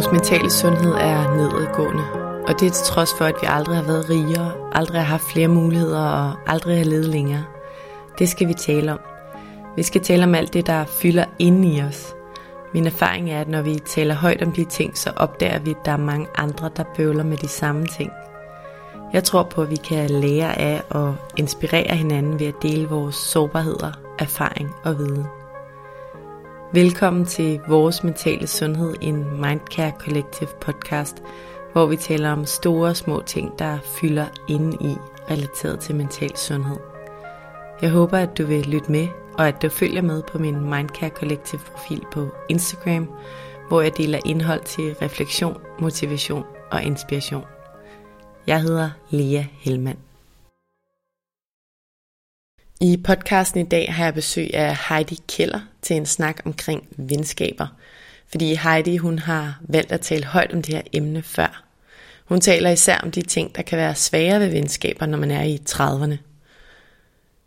Vores mentale sundhed er nedadgående, og det er til trods for, at vi aldrig har været rigere, aldrig har haft flere muligheder og aldrig har levet længere. Det skal vi tale om. Vi skal tale om alt det, der fylder inde i os. Min erfaring er, at når vi taler højt om de ting, så opdager vi, at der er mange andre, der bøvler med de samme ting. Jeg tror på, at vi kan lære af og inspirere hinanden ved at dele vores sårbarheder, erfaring og viden. Velkommen til Vores Mentale Sundhed, en Mindcare Collective podcast, hvor vi taler om store og små ting, der fylder inde i relateret til mental sundhed. Jeg håber, at du vil lytte med, og at du følger med på min Mindcare Collective profil på Instagram, hvor jeg deler indhold til refleksion, motivation og inspiration. Jeg hedder Lea Helmand. I podcasten i dag har jeg besøg af Heidi Keller til en snak omkring venskaber. Fordi Heidi hun har valgt at tale højt om det her emne før. Hun taler især om de ting, der kan være svære ved venskaber, når man er i 30'erne.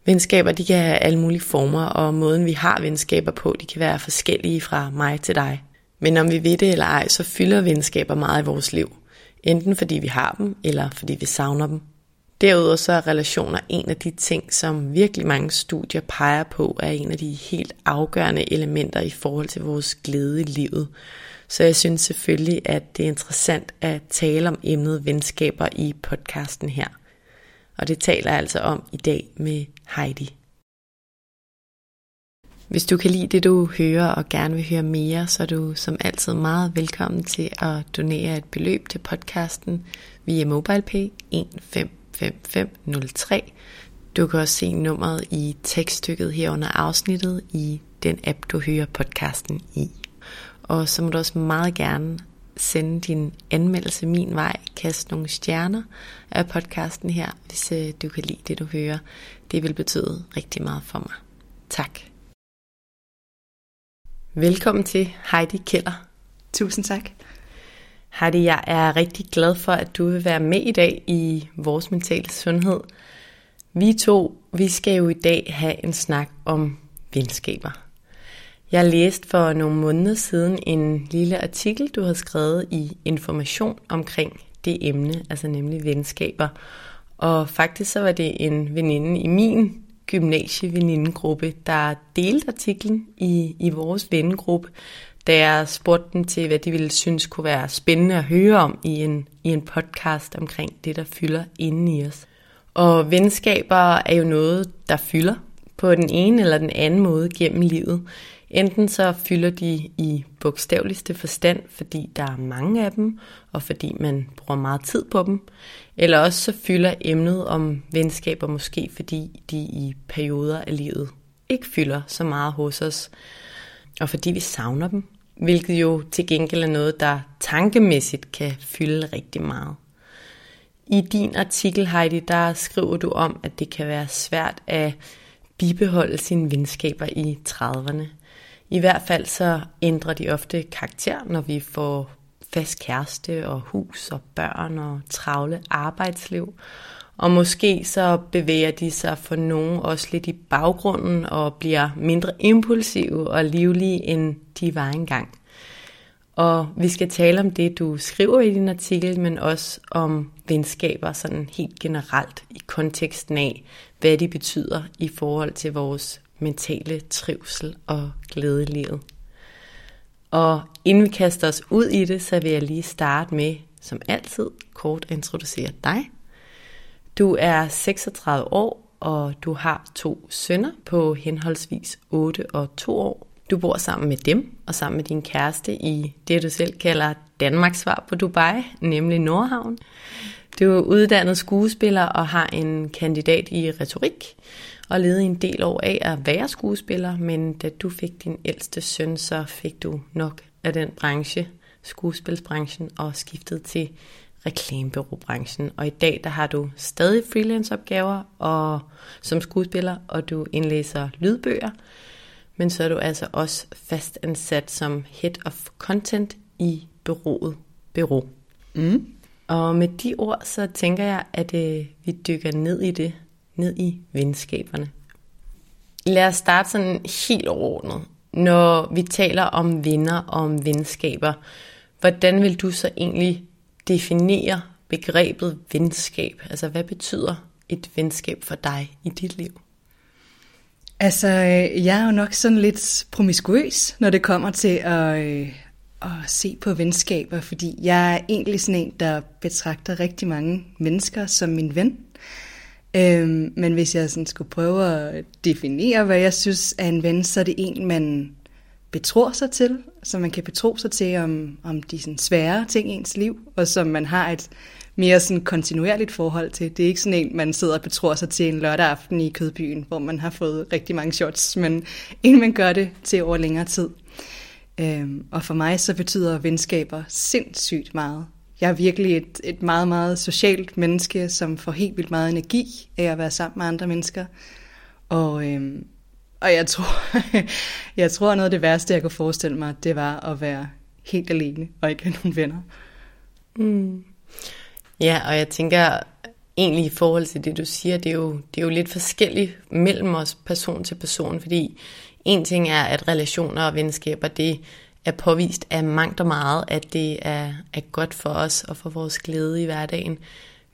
Venskaber de kan have alle mulige former, og måden vi har venskaber på, de kan være forskellige fra mig til dig. Men om vi ved det eller ej, så fylder venskaber meget i vores liv. Enten fordi vi har dem, eller fordi vi savner dem. Derudover så er relationer en af de ting, som virkelig mange studier peger på, er en af de helt afgørende elementer i forhold til vores glæde i livet. Så jeg synes selvfølgelig, at det er interessant at tale om emnet venskaber i podcasten her. Og det taler jeg altså om i dag med Heidi. Hvis du kan lide det, du hører og gerne vil høre mere, så er du som altid meget velkommen til at donere et beløb til podcasten via MobilePay 15 5503. Du kan også se nummeret i tekststykket her under afsnittet i den app, du hører podcasten i. Og så må du også meget gerne sende din anmeldelse min vej, kast nogle stjerner af podcasten her, hvis øh, du kan lide det, du hører. Det vil betyde rigtig meget for mig. Tak. Velkommen til Heidi Keller. Tusind tak. Heidi, jeg er rigtig glad for, at du vil være med i dag i vores mentale sundhed. Vi to, vi skal jo i dag have en snak om venskaber. Jeg læste for nogle måneder siden en lille artikel, du havde skrevet i Information omkring det emne, altså nemlig venskaber. Og faktisk så var det en veninde i min gymnasievenindegruppe, der delte artiklen i, i vores vennegruppe, da jeg spurgte dem til, hvad de ville synes kunne være spændende at høre om i en, i en podcast omkring det, der fylder inde i os. Og venskaber er jo noget, der fylder på den ene eller den anden måde gennem livet. Enten så fylder de i bogstaveligste forstand, fordi der er mange af dem, og fordi man bruger meget tid på dem. Eller også så fylder emnet om venskaber måske, fordi de i perioder af livet ikke fylder så meget hos os, og fordi vi savner dem, hvilket jo til gengæld er noget, der tankemæssigt kan fylde rigtig meget. I din artikel, Heidi, der skriver du om, at det kan være svært at bibeholde sine venskaber i 30'erne. I hvert fald så ændrer de ofte karakter, når vi får fast kæreste og hus og børn og travle arbejdsliv. Og måske så bevæger de sig for nogen også lidt i baggrunden og bliver mindre impulsive og livlige, end de var engang. Og vi skal tale om det, du skriver i din artikel, men også om venskaber sådan helt generelt i konteksten af, hvad de betyder i forhold til vores mentale trivsel og glæde i livet. Og inden vi kaster os ud i det, så vil jeg lige starte med, som altid, kort at introducere dig. Du er 36 år, og du har to sønner på henholdsvis 8 og 2 år. Du bor sammen med dem og sammen med din kæreste i det, du selv kalder Danmarks svar på Dubai, nemlig Nordhavn. Du er uddannet skuespiller og har en kandidat i retorik og levede en del år af at være skuespiller, men da du fik din ældste søn, så fik du nok af den branche, skuespilsbranchen, og skiftede til reklamebureaubranchen. Og i dag der har du stadig freelance-opgaver og, som skuespiller, og du indlæser lydbøger, men så er du altså også fastansat som Head of Content i bureauet Bureau. Mm. Og med de ord, så tænker jeg, at øh, vi dykker ned i det, ned i venskaberne. Lad os starte sådan helt overordnet. Når vi taler om venner og om venskaber, hvordan vil du så egentlig definere begrebet venskab? Altså, hvad betyder et venskab for dig i dit liv? Altså, øh, jeg er jo nok sådan lidt promiskuøs, når det kommer til at, øh, at se på venskaber, fordi jeg er egentlig sådan en, der betragter rigtig mange mennesker som min ven. Øhm, men hvis jeg sådan skulle prøve at definere, hvad jeg synes er en ven, så er det en, man betror sig til, som man kan betro sig til om, om de sådan svære ting i ens liv, og som man har et mere sådan kontinuerligt forhold til. Det er ikke sådan en, man sidder og betror sig til en lørdag aften i Kødbyen, hvor man har fået rigtig mange shots, men en, man gør det til over længere tid. Øhm, og for mig så betyder venskaber sindssygt meget. Jeg er virkelig et, et meget, meget socialt menneske, som får helt vildt meget energi af at være sammen med andre mennesker. Og, øhm, og jeg tror, jeg tror, noget af det værste, jeg kunne forestille mig, det var at være helt alene og ikke have nogen venner. Mm. Ja, og jeg tænker egentlig i forhold til det, du siger, det er jo, det er jo lidt forskelligt mellem os person til person, fordi en ting er, at relationer og venskaber, det er påvist af mangt og meget, at det er, er godt for os og for vores glæde i hverdagen.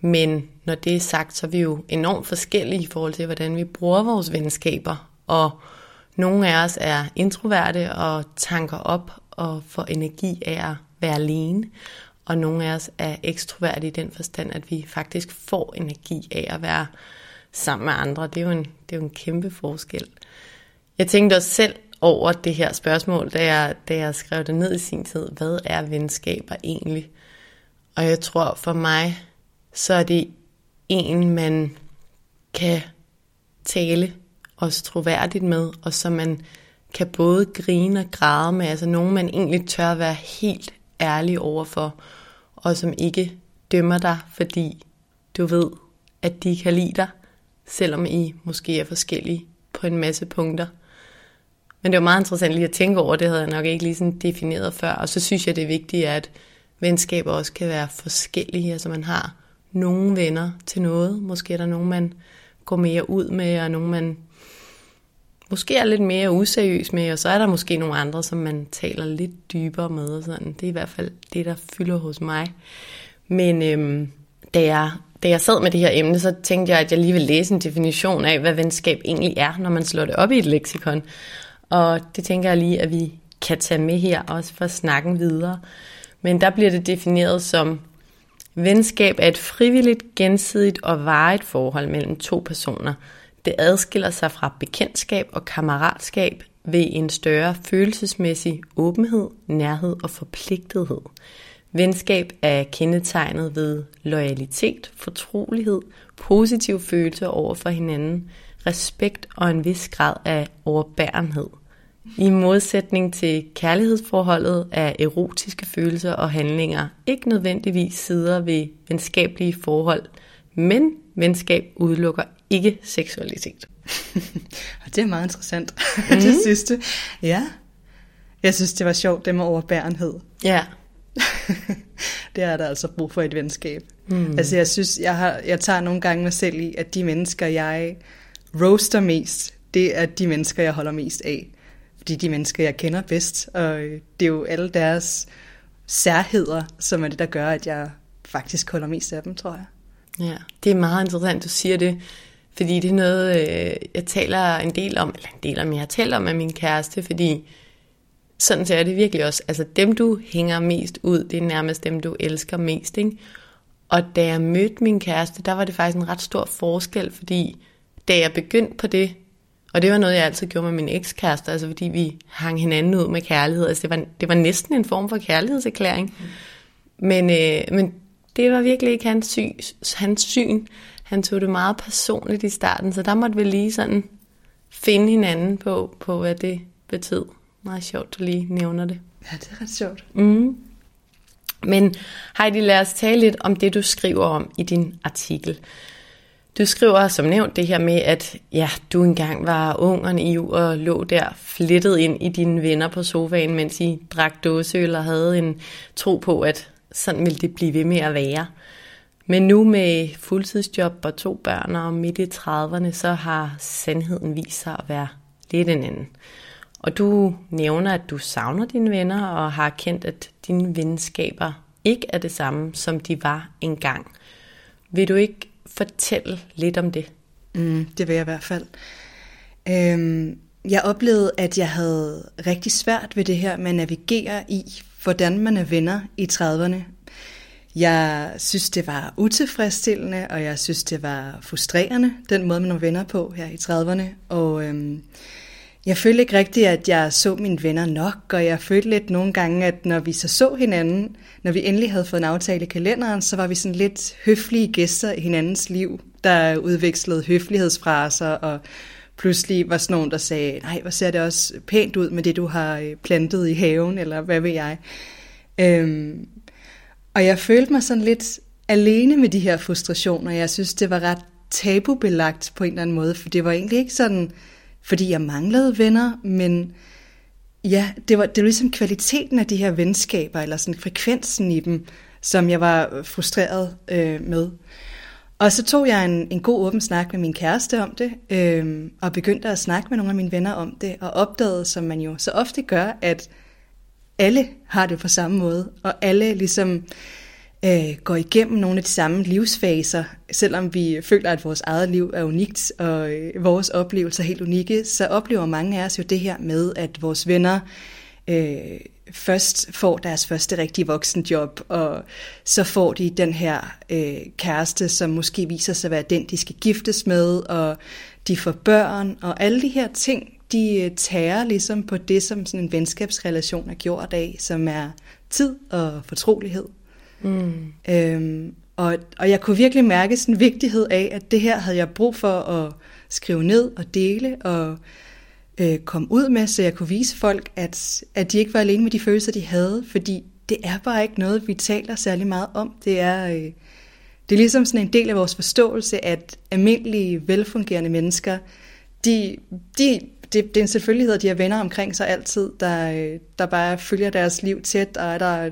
Men når det er sagt, så er vi jo enormt forskellige i forhold til, hvordan vi bruger vores venskaber. Og nogle af os er introverte og tanker op og får energi af at være alene og nogle af os er ekstroverte i den forstand, at vi faktisk får energi af at være sammen med andre. Det er jo en, det er jo en kæmpe forskel. Jeg tænkte også selv over det her spørgsmål, da jeg, da jeg skrev det ned i sin tid. Hvad er venskaber egentlig? Og jeg tror for mig, så er det en, man kan tale også troværdigt med, og som man kan både grine og græde med, altså nogen, man egentlig tør være helt ærlig overfor, og som ikke dømmer dig, fordi du ved, at de kan lide dig, selvom I måske er forskellige på en masse punkter. Men det var meget interessant lige at tænke over, det havde jeg nok ikke lige sådan defineret før. Og så synes jeg, det er vigtigt, at venskaber også kan være forskellige. Altså man har nogle venner til noget. Måske er der nogen, man går mere ud med, og nogen, man måske er lidt mere useriøs med, og så er der måske nogle andre, som man taler lidt dybere med. Og sådan. Det er i hvert fald det, der fylder hos mig. Men øhm, da, jeg, da jeg sad med det her emne, så tænkte jeg, at jeg lige vil læse en definition af, hvad venskab egentlig er, når man slår det op i et leksikon. Og det tænker jeg lige, at vi kan tage med her, også for snakken videre. Men der bliver det defineret som, venskab er et frivilligt, gensidigt og varigt forhold mellem to personer – det adskiller sig fra bekendtskab og kammeratskab ved en større følelsesmæssig åbenhed, nærhed og forpligtethed. Venskab er kendetegnet ved loyalitet, fortrolighed, positiv følelse over for hinanden, respekt og en vis grad af overbærenhed. I modsætning til kærlighedsforholdet er erotiske følelser og handlinger ikke nødvendigvis sider ved venskabelige forhold, men venskab udelukker ikke seksualitet. og det er meget interessant, mm. det sidste. Ja, jeg synes, det var sjovt, det med overbærenhed. Ja. det er der altså brug for et venskab. Mm. Altså jeg synes, jeg, har, jeg tager nogle gange mig selv i, at de mennesker, jeg roaster mest, det er de mennesker, jeg holder mest af. Fordi de mennesker, jeg kender bedst, og det er jo alle deres særheder, som er det, der gør, at jeg faktisk holder mest af dem, tror jeg. Ja, det er meget interessant, du siger det. Fordi det er noget, øh, jeg taler en del om, eller en del om, jeg har talt om med min kæreste, fordi sådan ser det virkelig også. Altså dem, du hænger mest ud, det er nærmest dem, du elsker mest. Ikke? Og da jeg mødte min kæreste, der var det faktisk en ret stor forskel, fordi da jeg begyndte på det, Og det var noget, jeg altid gjorde med min ekskæreste, altså fordi vi hang hinanden ud med kærlighed. Altså det var, det var næsten en form for kærlighedserklæring. Men, øh, men det var virkelig ikke hans syn, hans syn. Han tog det meget personligt i starten, så der måtte vi lige sådan finde hinanden på, på hvad det betød. Meget sjovt, at lige nævner det. Ja, det er ret sjovt. Mm. Men Heidi, lad os tale lidt om det, du skriver om i din artikel. Du skriver som nævnt det her med, at ja, du engang var ung og naiv og lå der flittet ind i dine venner på sofaen, mens I drak dåseøl og havde en tro på, at sådan ville det blive ved med at være. Men nu med fuldtidsjob og to børn og midt i 30'erne, så har sandheden vist sig at være lidt en anden. Og du nævner, at du savner dine venner og har kendt, at dine venskaber ikke er det samme, som de var engang. Vil du ikke fortælle lidt om det? Mm, det vil jeg i hvert fald. Øhm, jeg oplevede, at jeg havde rigtig svært ved det her med at navigere i, hvordan man er venner i 30'erne. Jeg synes, det var utilfredsstillende, og jeg synes, det var frustrerende, den måde, man var venner på her i 30'erne. Og øhm, jeg følte ikke rigtigt, at jeg så mine venner nok, og jeg følte lidt nogle gange, at når vi så så hinanden, når vi endelig havde fået en aftale i kalenderen, så var vi sådan lidt høflige gæster i hinandens liv, der udvekslede høflighedsfraser, og pludselig var sådan nogen, der sagde, nej, hvor ser det også pænt ud med det, du har øh, plantet i haven, eller hvad ved jeg. Øhm, og jeg følte mig sådan lidt alene med de her frustrationer. Jeg synes, det var ret tabubelagt på en eller anden måde, for det var egentlig ikke sådan fordi jeg manglede venner, men ja, det var, det var ligesom kvaliteten af de her venskaber, eller sådan frekvensen i dem, som jeg var frustreret øh, med. Og så tog jeg en, en god åben snak med min kæreste om det, øh, og begyndte at snakke med nogle af mine venner om det, og opdagede, som man jo så ofte gør, at alle har det på samme måde, og alle ligesom øh, går igennem nogle af de samme livsfaser, selvom vi føler, at vores eget liv er unikt, og øh, vores oplevelser er helt unikke, så oplever mange af os jo det her med, at vores venner øh, først får deres første rigtige voksenjob, og så får de den her øh, kæreste, som måske viser sig at være den, de skal giftes med, og de får børn, og alle de her ting, de øh, tager ligesom på det, som sådan en venskabsrelation er gjort af, som er tid og fortrolighed. Mm. Øhm, og, og jeg kunne virkelig mærke sådan en vigtighed af, at det her havde jeg brug for at skrive ned og dele og øh, komme ud med, så jeg kunne vise folk, at, at de ikke var alene med de følelser, de havde, fordi det er bare ikke noget, vi taler særlig meget om. Det er, øh, det er ligesom sådan en del af vores forståelse, at almindelige, velfungerende mennesker, de, de, det, det er en selvfølgelighed, at de har venner omkring sig altid, der, der bare følger deres liv tæt, og er der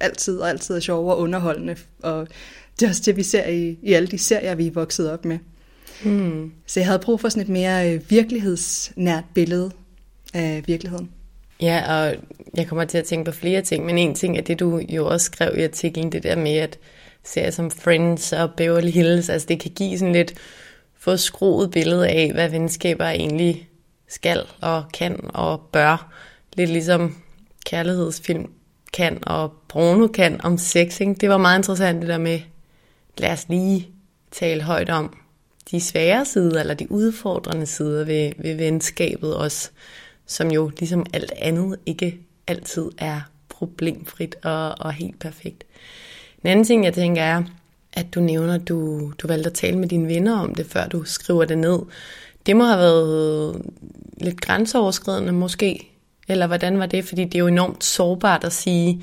altid og altid er sjove og underholdende. Og det er også det, vi ser i, i alle de serier, vi er vokset op med. Hmm. Så jeg havde brug for sådan et mere øh, virkelighedsnært billede af virkeligheden. Ja, og jeg kommer til at tænke på flere ting, men en ting er det, du jo også skrev i artiklen, det der med, at serier som Friends og Beverly Hills, altså det kan give sådan lidt få skruet billede af, hvad venskaber egentlig skal og kan og bør. Lidt ligesom kærlighedsfilm kan, og porno kan om sex. Ikke? Det var meget interessant det der med, lad os lige tale højt om de svære sider, eller de udfordrende sider ved, ved venskabet også, som jo ligesom alt andet ikke altid er problemfrit og, og helt perfekt. En anden ting, jeg tænker er, at du nævner, at du, du valgte at tale med dine venner om det, før du skriver det ned. Det må have været lidt grænseoverskridende måske, eller hvordan var det? Fordi det er jo enormt sårbart at sige,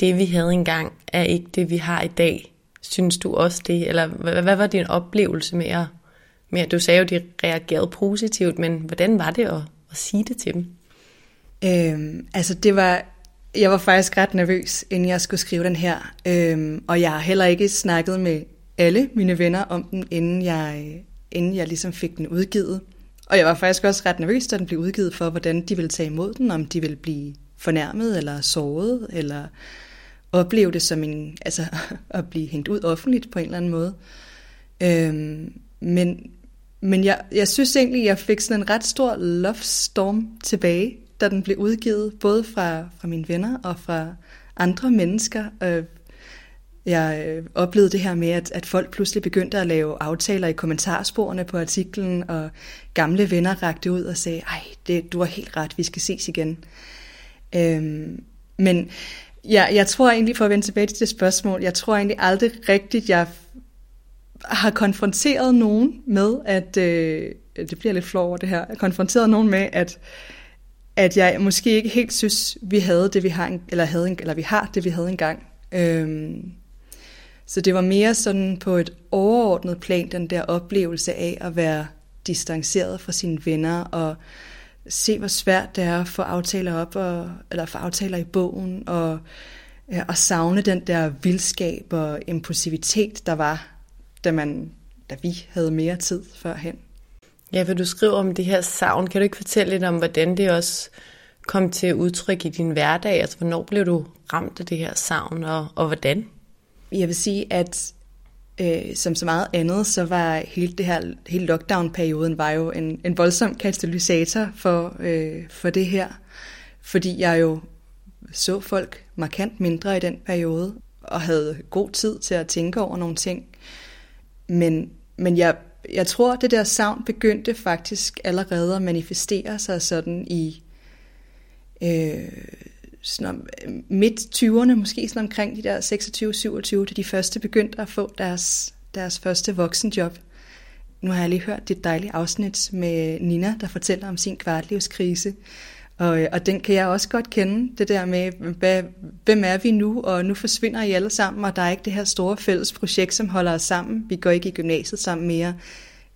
det vi havde engang er ikke det, vi har i dag. Synes du også det? Eller hvad, hvad var din oplevelse med at, med at, du sagde jo, de reagerede positivt, men hvordan var det at, at sige det til dem? Øhm, altså det var, jeg var faktisk ret nervøs, inden jeg skulle skrive den her. Øhm, og jeg har heller ikke snakket med alle mine venner om den, inden jeg, inden jeg ligesom fik den udgivet. Og jeg var faktisk også ret nervøs, da den blev udgivet for, hvordan de ville tage imod den, om de ville blive fornærmet eller såret, eller opleve det som en, altså at blive hængt ud offentligt på en eller anden måde. Øhm, men men jeg, jeg synes egentlig, jeg fik sådan en ret stor love storm tilbage, da den blev udgivet, både fra, fra mine venner og fra andre mennesker. Øh, jeg øh, oplevede det her med, at, at folk pludselig begyndte at lave aftaler i kommentarsporene på artiklen, og gamle venner rakte ud og sagde, ej, det, du har helt ret, vi skal ses igen. Øhm, men jeg, jeg tror egentlig, for at vende tilbage til det spørgsmål, jeg tror egentlig aldrig rigtigt, jeg har konfronteret nogen med, at, øh, det bliver lidt flov over det her, jeg har konfronteret nogen med, at, at jeg måske ikke helt synes, vi havde det, vi har, eller, havde, eller vi har det, vi havde engang. Øhm, så det var mere sådan på et overordnet plan, den der oplevelse af at være distanceret fra sine venner og se, hvor svært det er at få aftaler op, og, eller få aftaler i bogen, og, ja, og savne den der vildskab og impulsivitet, der var, da, man, da vi havde mere tid førhen. Ja, for du skriver om det her savn. Kan du ikke fortælle lidt om, hvordan det også kom til udtryk i din hverdag? Altså, hvornår blev du ramt af det her savn, og, og hvordan? Jeg vil sige, at øh, som så meget andet, så var hele det her, hele lockdown-perioden var jo en, en voldsom katalysator for, øh, for det her. Fordi jeg jo så folk markant mindre i den periode, og havde god tid til at tænke over nogle ting. Men, men jeg, jeg tror, det der savn begyndte faktisk allerede at manifestere sig sådan i øh, sådan om, øh, midt 20'erne, måske sådan omkring de der 26-27, da de første begyndte at få deres, deres første voksenjob. Nu har jeg lige hørt det dejlige afsnit med Nina, der fortæller om sin kvartlivskrise. Og, øh, og den kan jeg også godt kende, det der med, hvad, hvem er vi nu, og nu forsvinder I alle sammen, og der er ikke det her store fælles projekt, som holder os sammen. Vi går ikke i gymnasiet sammen mere.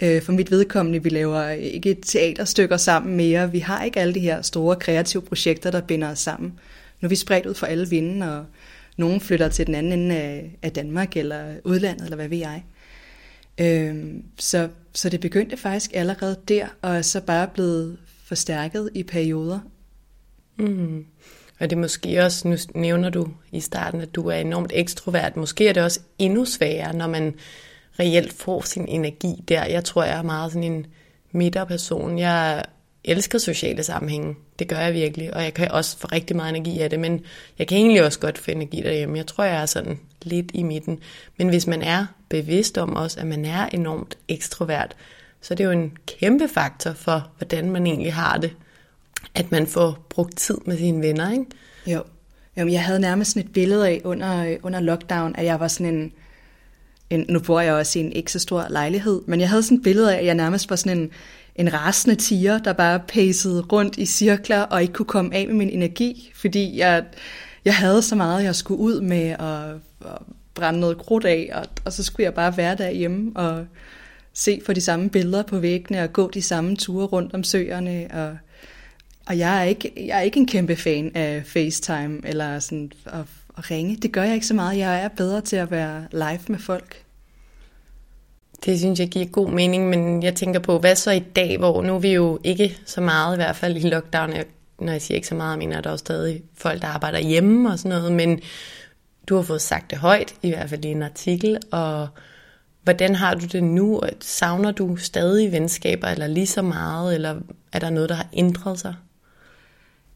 Øh, for mit vedkommende, vi laver ikke teaterstykker sammen mere. Vi har ikke alle de her store kreative projekter, der binder os sammen. Nu er vi spredt ud for alle vinden, og nogen flytter til den anden ende af, af Danmark eller udlandet, eller hvad ved jeg. Øhm, så, så det begyndte faktisk allerede der, og er så bare blevet forstærket i perioder. Mm. Og det er måske også, nu nævner du i starten, at du er enormt ekstrovert. Måske er det også endnu sværere, når man reelt får sin energi der. Jeg tror, jeg er meget sådan en midterperson. Jeg elsker sociale sammenhænge. Det gør jeg virkelig, og jeg kan også få rigtig meget energi af det, men jeg kan egentlig også godt få energi derhjemme. Jeg tror, jeg er sådan lidt i midten. Men hvis man er bevidst om også, at man er enormt ekstrovert, så er det jo en kæmpe faktor for, hvordan man egentlig har det. At man får brugt tid med sine venner, ikke? Jo. Jamen, jeg havde nærmest sådan et billede af under, øh, under lockdown, at jeg var sådan en, en, nu bor jeg også i en ikke så stor lejlighed, men jeg havde sådan et billede af, at jeg nærmest var sådan en, en rasende tiger, der bare pacede rundt i cirkler og ikke kunne komme af med min energi, fordi jeg, jeg havde så meget, jeg skulle ud med at, at brænde noget krudt af, og, og så skulle jeg bare være derhjemme og se på de samme billeder på væggene og gå de samme ture rundt om søerne. Og, og jeg, er ikke, jeg er ikke en kæmpe fan af FaceTime eller sådan at, at ringe. Det gør jeg ikke så meget. Jeg er bedre til at være live med folk. Det synes jeg giver god mening, men jeg tænker på, hvad så i dag, hvor nu er vi jo ikke så meget, i hvert fald i lockdown, når jeg siger ikke så meget, mener at der er stadig folk, der arbejder hjemme og sådan noget, men du har fået sagt det højt, i hvert fald i en artikel, og hvordan har du det nu? Savner du stadig venskaber, eller lige så meget, eller er der noget, der har ændret sig?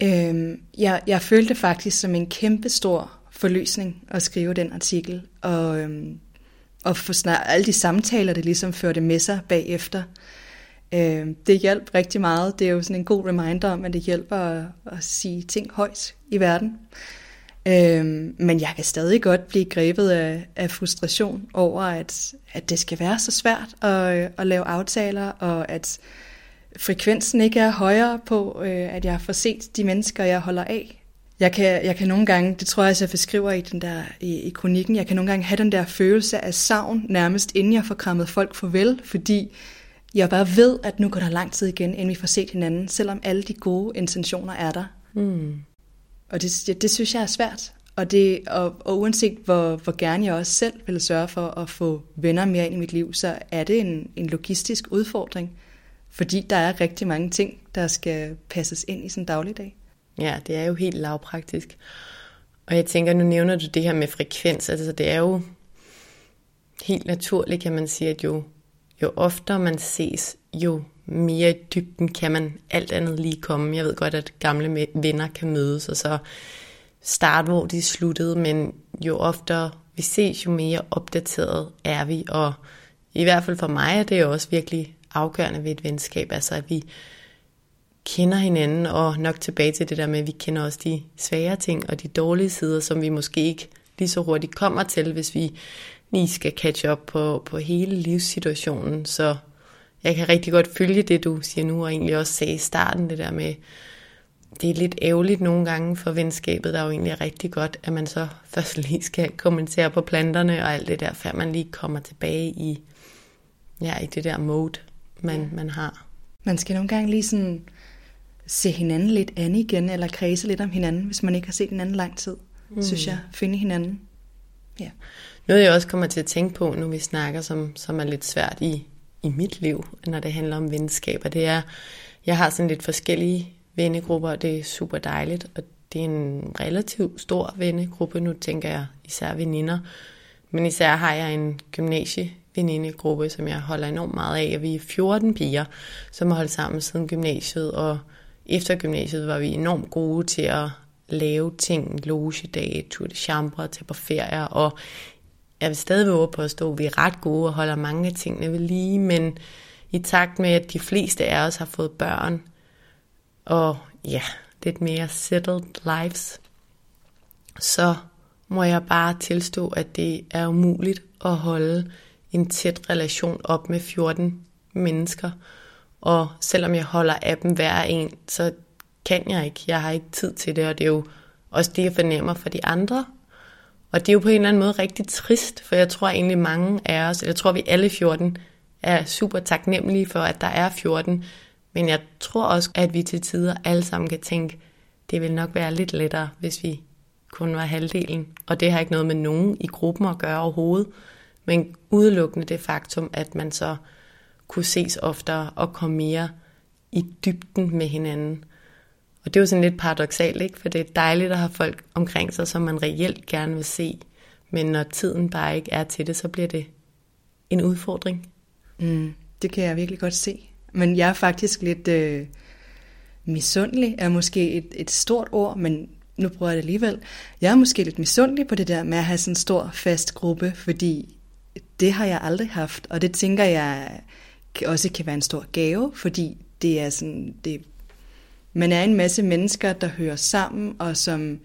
Øhm, jeg, jeg følte faktisk som en kæmpe stor forløsning at skrive den artikel, og øhm, og få snart alle de samtaler, det ligesom førte med sig bagefter. Øh, det hjalp rigtig meget. Det er jo sådan en god reminder om, at det hjælper at, at sige ting højt i verden. Øh, men jeg kan stadig godt blive grebet af, af frustration over, at, at det skal være så svært at, at lave aftaler, og at frekvensen ikke er højere på, øh, at jeg får set de mennesker, jeg holder af. Jeg kan, jeg kan nogle gange, det tror jeg, jeg beskriver i, den der, i, i kronikken, jeg kan nogle gange have den der følelse af savn, nærmest inden jeg får krammet folk farvel, fordi jeg bare ved, at nu går der lang tid igen, inden vi får set hinanden, selvom alle de gode intentioner er der. Mm. Og det, det, synes jeg er svært. Og, det, og, og uanset hvor, hvor gerne jeg også selv vil sørge for at få venner mere ind i mit liv, så er det en, en logistisk udfordring. Fordi der er rigtig mange ting, der skal passes ind i sådan en dagligdag. Ja, det er jo helt lavpraktisk. Og jeg tænker, nu nævner du det her med frekvens, altså det er jo helt naturligt, kan man sige, at jo, jo oftere man ses, jo mere i dybden kan man alt andet lige komme. Jeg ved godt, at gamle venner kan mødes, og så starte, hvor de sluttede, men jo oftere vi ses, jo mere opdateret er vi, og i hvert fald for mig er det også virkelig afgørende ved et venskab, altså at vi kender hinanden, og nok tilbage til det der med, at vi kender også de svære ting og de dårlige sider, som vi måske ikke lige så hurtigt kommer til, hvis vi lige skal catch up på, på hele livssituationen. Så jeg kan rigtig godt følge det, du siger nu, og egentlig også sagde i starten, det der med, det er lidt ærgerligt nogle gange for venskabet, der er jo egentlig rigtig godt, at man så først lige skal kommentere på planterne og alt det der, før man lige kommer tilbage i, ja, i det der mode, man, ja. man har. Man skal nogle gange lige sådan se hinanden lidt an igen, eller kredse lidt om hinanden, hvis man ikke har set hinanden lang tid, mm. synes jeg. Finde hinanden. Ja. Noget jeg også kommer til at tænke på, nu vi snakker, som, som er lidt svært i, i mit liv, når det handler om venskaber, det er, jeg har sådan lidt forskellige vennegrupper, og det er super dejligt, og det er en relativt stor vennegruppe, nu tænker jeg især veninder, men især har jeg en gymnasievenindegruppe, som jeg holder enormt meget af, og vi er 14 piger, som har holdt sammen siden gymnasiet, og efter gymnasiet var vi enormt gode til at lave ting, logedage, tur de chambre, tage på ferier, og jeg vil stadig våge på at stå, vi er ret gode og holder mange af tingene ved lige, men i takt med, at de fleste af os har fået børn, og ja, lidt mere settled lives, så må jeg bare tilstå, at det er umuligt at holde en tæt relation op med 14 mennesker. Og selvom jeg holder af dem hver en, så kan jeg ikke. Jeg har ikke tid til det, og det er jo også det, jeg fornemmer for de andre. Og det er jo på en eller anden måde rigtig trist, for jeg tror egentlig mange af os, eller jeg tror vi alle 14, er super taknemmelige for, at der er 14. Men jeg tror også, at vi til tider alle sammen kan tænke, det vil nok være lidt lettere, hvis vi kun var halvdelen. Og det har ikke noget med nogen i gruppen at gøre overhovedet, men udelukkende det faktum, at man så kunne ses oftere og komme mere i dybden med hinanden. Og det er jo sådan lidt paradoxalt, ikke? For det er dejligt at have folk omkring sig, som man reelt gerne vil se. Men når tiden bare ikke er til det, så bliver det en udfordring. Mm, det kan jeg virkelig godt se. Men jeg er faktisk lidt øh, misundelig, er måske et, et stort ord, men nu prøver jeg det alligevel. Jeg er måske lidt misundelig på det der med at have sådan en stor fast gruppe, fordi det har jeg aldrig haft, og det tænker jeg også kan være en stor gave, fordi det er sådan, det, man er en masse mennesker, der hører sammen, og som øh,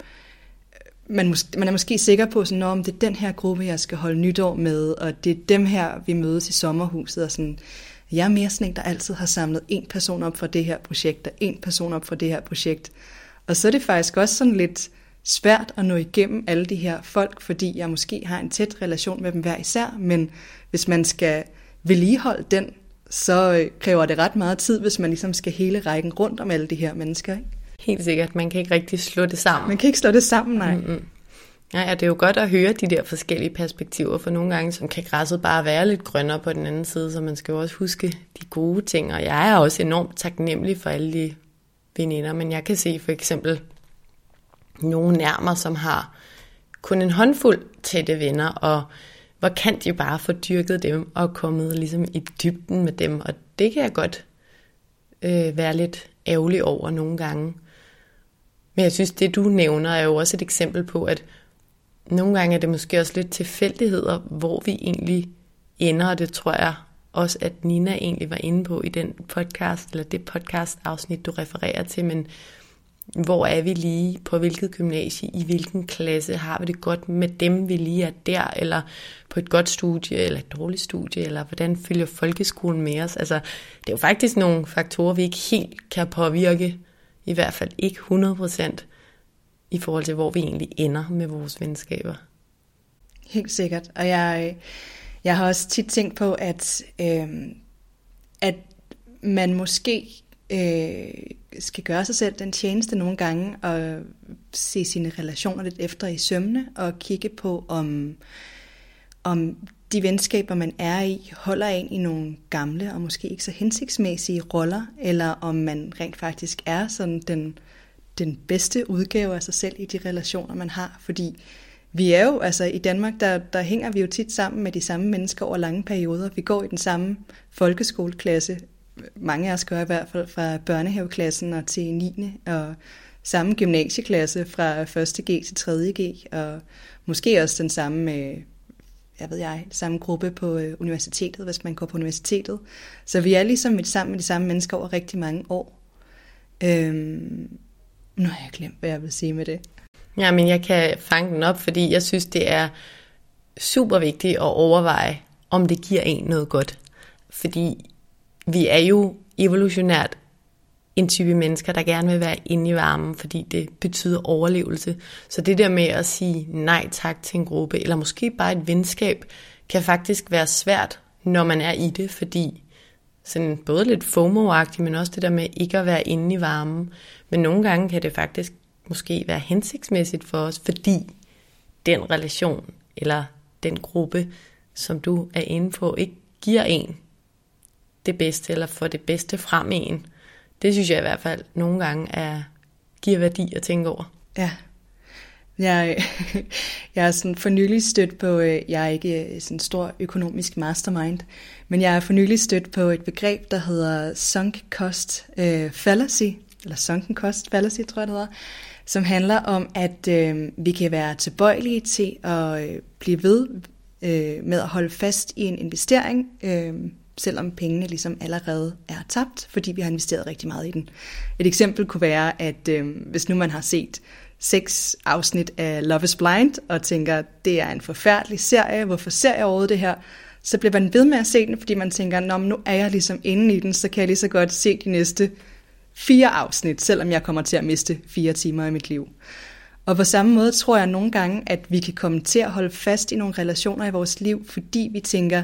man, mås- man er måske sikker på, sådan, om det er den her gruppe, jeg skal holde nytår med, og det er dem her, vi mødes i sommerhuset, og sådan, jeg er mere sådan en, der altid har samlet en person op for det her projekt, og en person op for det her projekt. Og så er det faktisk også sådan lidt svært at nå igennem alle de her folk, fordi jeg måske har en tæt relation med dem hver især, men hvis man skal vedligeholde den, så øh, kræver det ret meget tid, hvis man ligesom skal hele rækken rundt om alle de her mennesker. Ikke? Helt sikkert. Man kan ikke rigtig slå det sammen. Man kan ikke slå det sammen, nej. Mm-hmm. Ja, ja, det er jo godt at høre de der forskellige perspektiver, for nogle gange så kan græsset bare være lidt grønnere på den anden side, så man skal jo også huske de gode ting, og jeg er også enormt taknemmelig for alle de veninder, men jeg kan se for eksempel nogle nærmer, som har kun en håndfuld tætte venner, og hvor kan de bare få dyrket dem og kommet ligesom i dybden med dem, og det kan jeg godt øh, være lidt ærgerlig over nogle gange. Men jeg synes, det du nævner er jo også et eksempel på, at nogle gange er det måske også lidt tilfældigheder, hvor vi egentlig ender, og det tror jeg også, at Nina egentlig var inde på i den podcast, eller det podcast afsnit, du refererer til, men hvor er vi lige, på hvilket gymnasie, i hvilken klasse, har vi det godt med dem, vi lige er der, eller på et godt studie, eller et dårligt studie, eller hvordan følger folkeskolen med os. Altså, det er jo faktisk nogle faktorer, vi ikke helt kan påvirke, i hvert fald ikke 100%, i forhold til, hvor vi egentlig ender med vores venskaber. Helt sikkert. Og jeg, jeg har også tit tænkt på, at, øh, at man måske øh, skal gøre sig selv den tjeneste nogle gange og se sine relationer lidt efter i sømne og kigge på, om, om de venskaber, man er i, holder en i nogle gamle og måske ikke så hensigtsmæssige roller, eller om man rent faktisk er sådan den, den bedste udgave af sig selv i de relationer, man har. Fordi vi er jo, altså i Danmark, der, der hænger vi jo tit sammen med de samme mennesker over lange perioder. Vi går i den samme folkeskoleklasse. Mange af os gør i hvert fald fra børnehaveklassen og til 9. og samme gymnasieklasse fra 1. G til 3. G, og måske også den samme, øh, jeg ved jeg, samme gruppe på øh, universitetet, hvis man går på universitetet. Så vi er ligesom et sammen med de samme mennesker over rigtig mange år. Øhm, nu har jeg glemt, hvad jeg vil sige med det. Ja, men jeg kan fange den op, fordi jeg synes, det er super vigtigt at overveje, om det giver en noget godt. Fordi vi er jo evolutionært en type mennesker, der gerne vil være inde i varmen, fordi det betyder overlevelse. Så det der med at sige nej tak til en gruppe, eller måske bare et venskab, kan faktisk være svært, når man er i det, fordi sådan både lidt fomo men også det der med ikke at være inde i varmen. Men nogle gange kan det faktisk måske være hensigtsmæssigt for os, fordi den relation eller den gruppe, som du er inde på, ikke giver en det bedste, eller får det bedste frem i en. Det synes jeg i hvert fald nogle gange er, giver værdi at tænke over. Ja. Jeg, jeg er sådan for nylig stødt på, øh, jeg er ikke øh, sådan en stor økonomisk mastermind, men jeg er for nylig stødt på et begreb, der hedder sunk cost øh, fallacy, eller sunken cost fallacy, tror jeg det hedder, som handler om, at øh, vi kan være tilbøjelige til at øh, blive ved øh, med at holde fast i en investering, øh, selvom pengene ligesom allerede er tabt, fordi vi har investeret rigtig meget i den. Et eksempel kunne være, at øh, hvis nu man har set seks afsnit af Love is Blind, og tænker, det er en forfærdelig serie, hvorfor ser jeg overhovedet det her? Så bliver man ved med at se den, fordi man tænker, Nå, nu er jeg ligesom inde i den, så kan jeg lige så godt se de næste fire afsnit, selvom jeg kommer til at miste fire timer i mit liv. Og på samme måde tror jeg nogle gange, at vi kan komme til at holde fast i nogle relationer i vores liv, fordi vi tænker,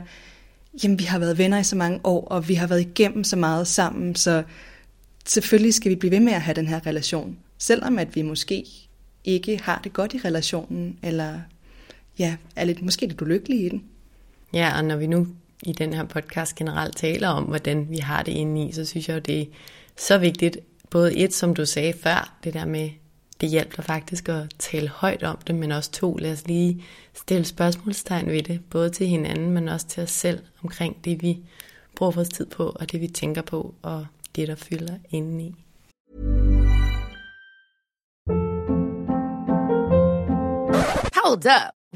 jamen vi har været venner i så mange år, og vi har været igennem så meget sammen, så selvfølgelig skal vi blive ved med at have den her relation, selvom at vi måske ikke har det godt i relationen, eller ja, er lidt, måske lidt ulykkelige i den. Ja, og når vi nu i den her podcast generelt taler om, hvordan vi har det inde i, så synes jeg jo, det er så vigtigt, både et, som du sagde før, det der med, det hjælper faktisk at tale højt om det, men også to, lad os lige stille spørgsmålstegn ved det, både til hinanden, men også til os selv omkring det, vi bruger vores tid på, og det, vi tænker på, og det, der fylder indeni. Hold up.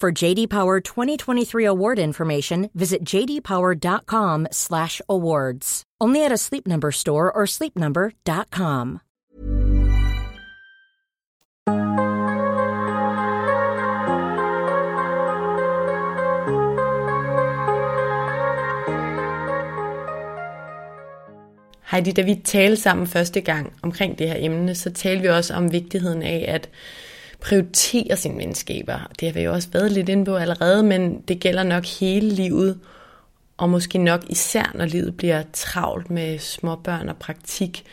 For JD Power 2023 award information, visit jdpower.com/awards. Only at a Sleep Number store or sleepnumber.com. Heidi, da vi talte sammen første gang omkring det her emne, så talte vi også om vigtigheden af at prioritere sine venskaber. Det har vi jo også været lidt inde på allerede, men det gælder nok hele livet, og måske nok især, når livet bliver travlt med småbørn og praktik,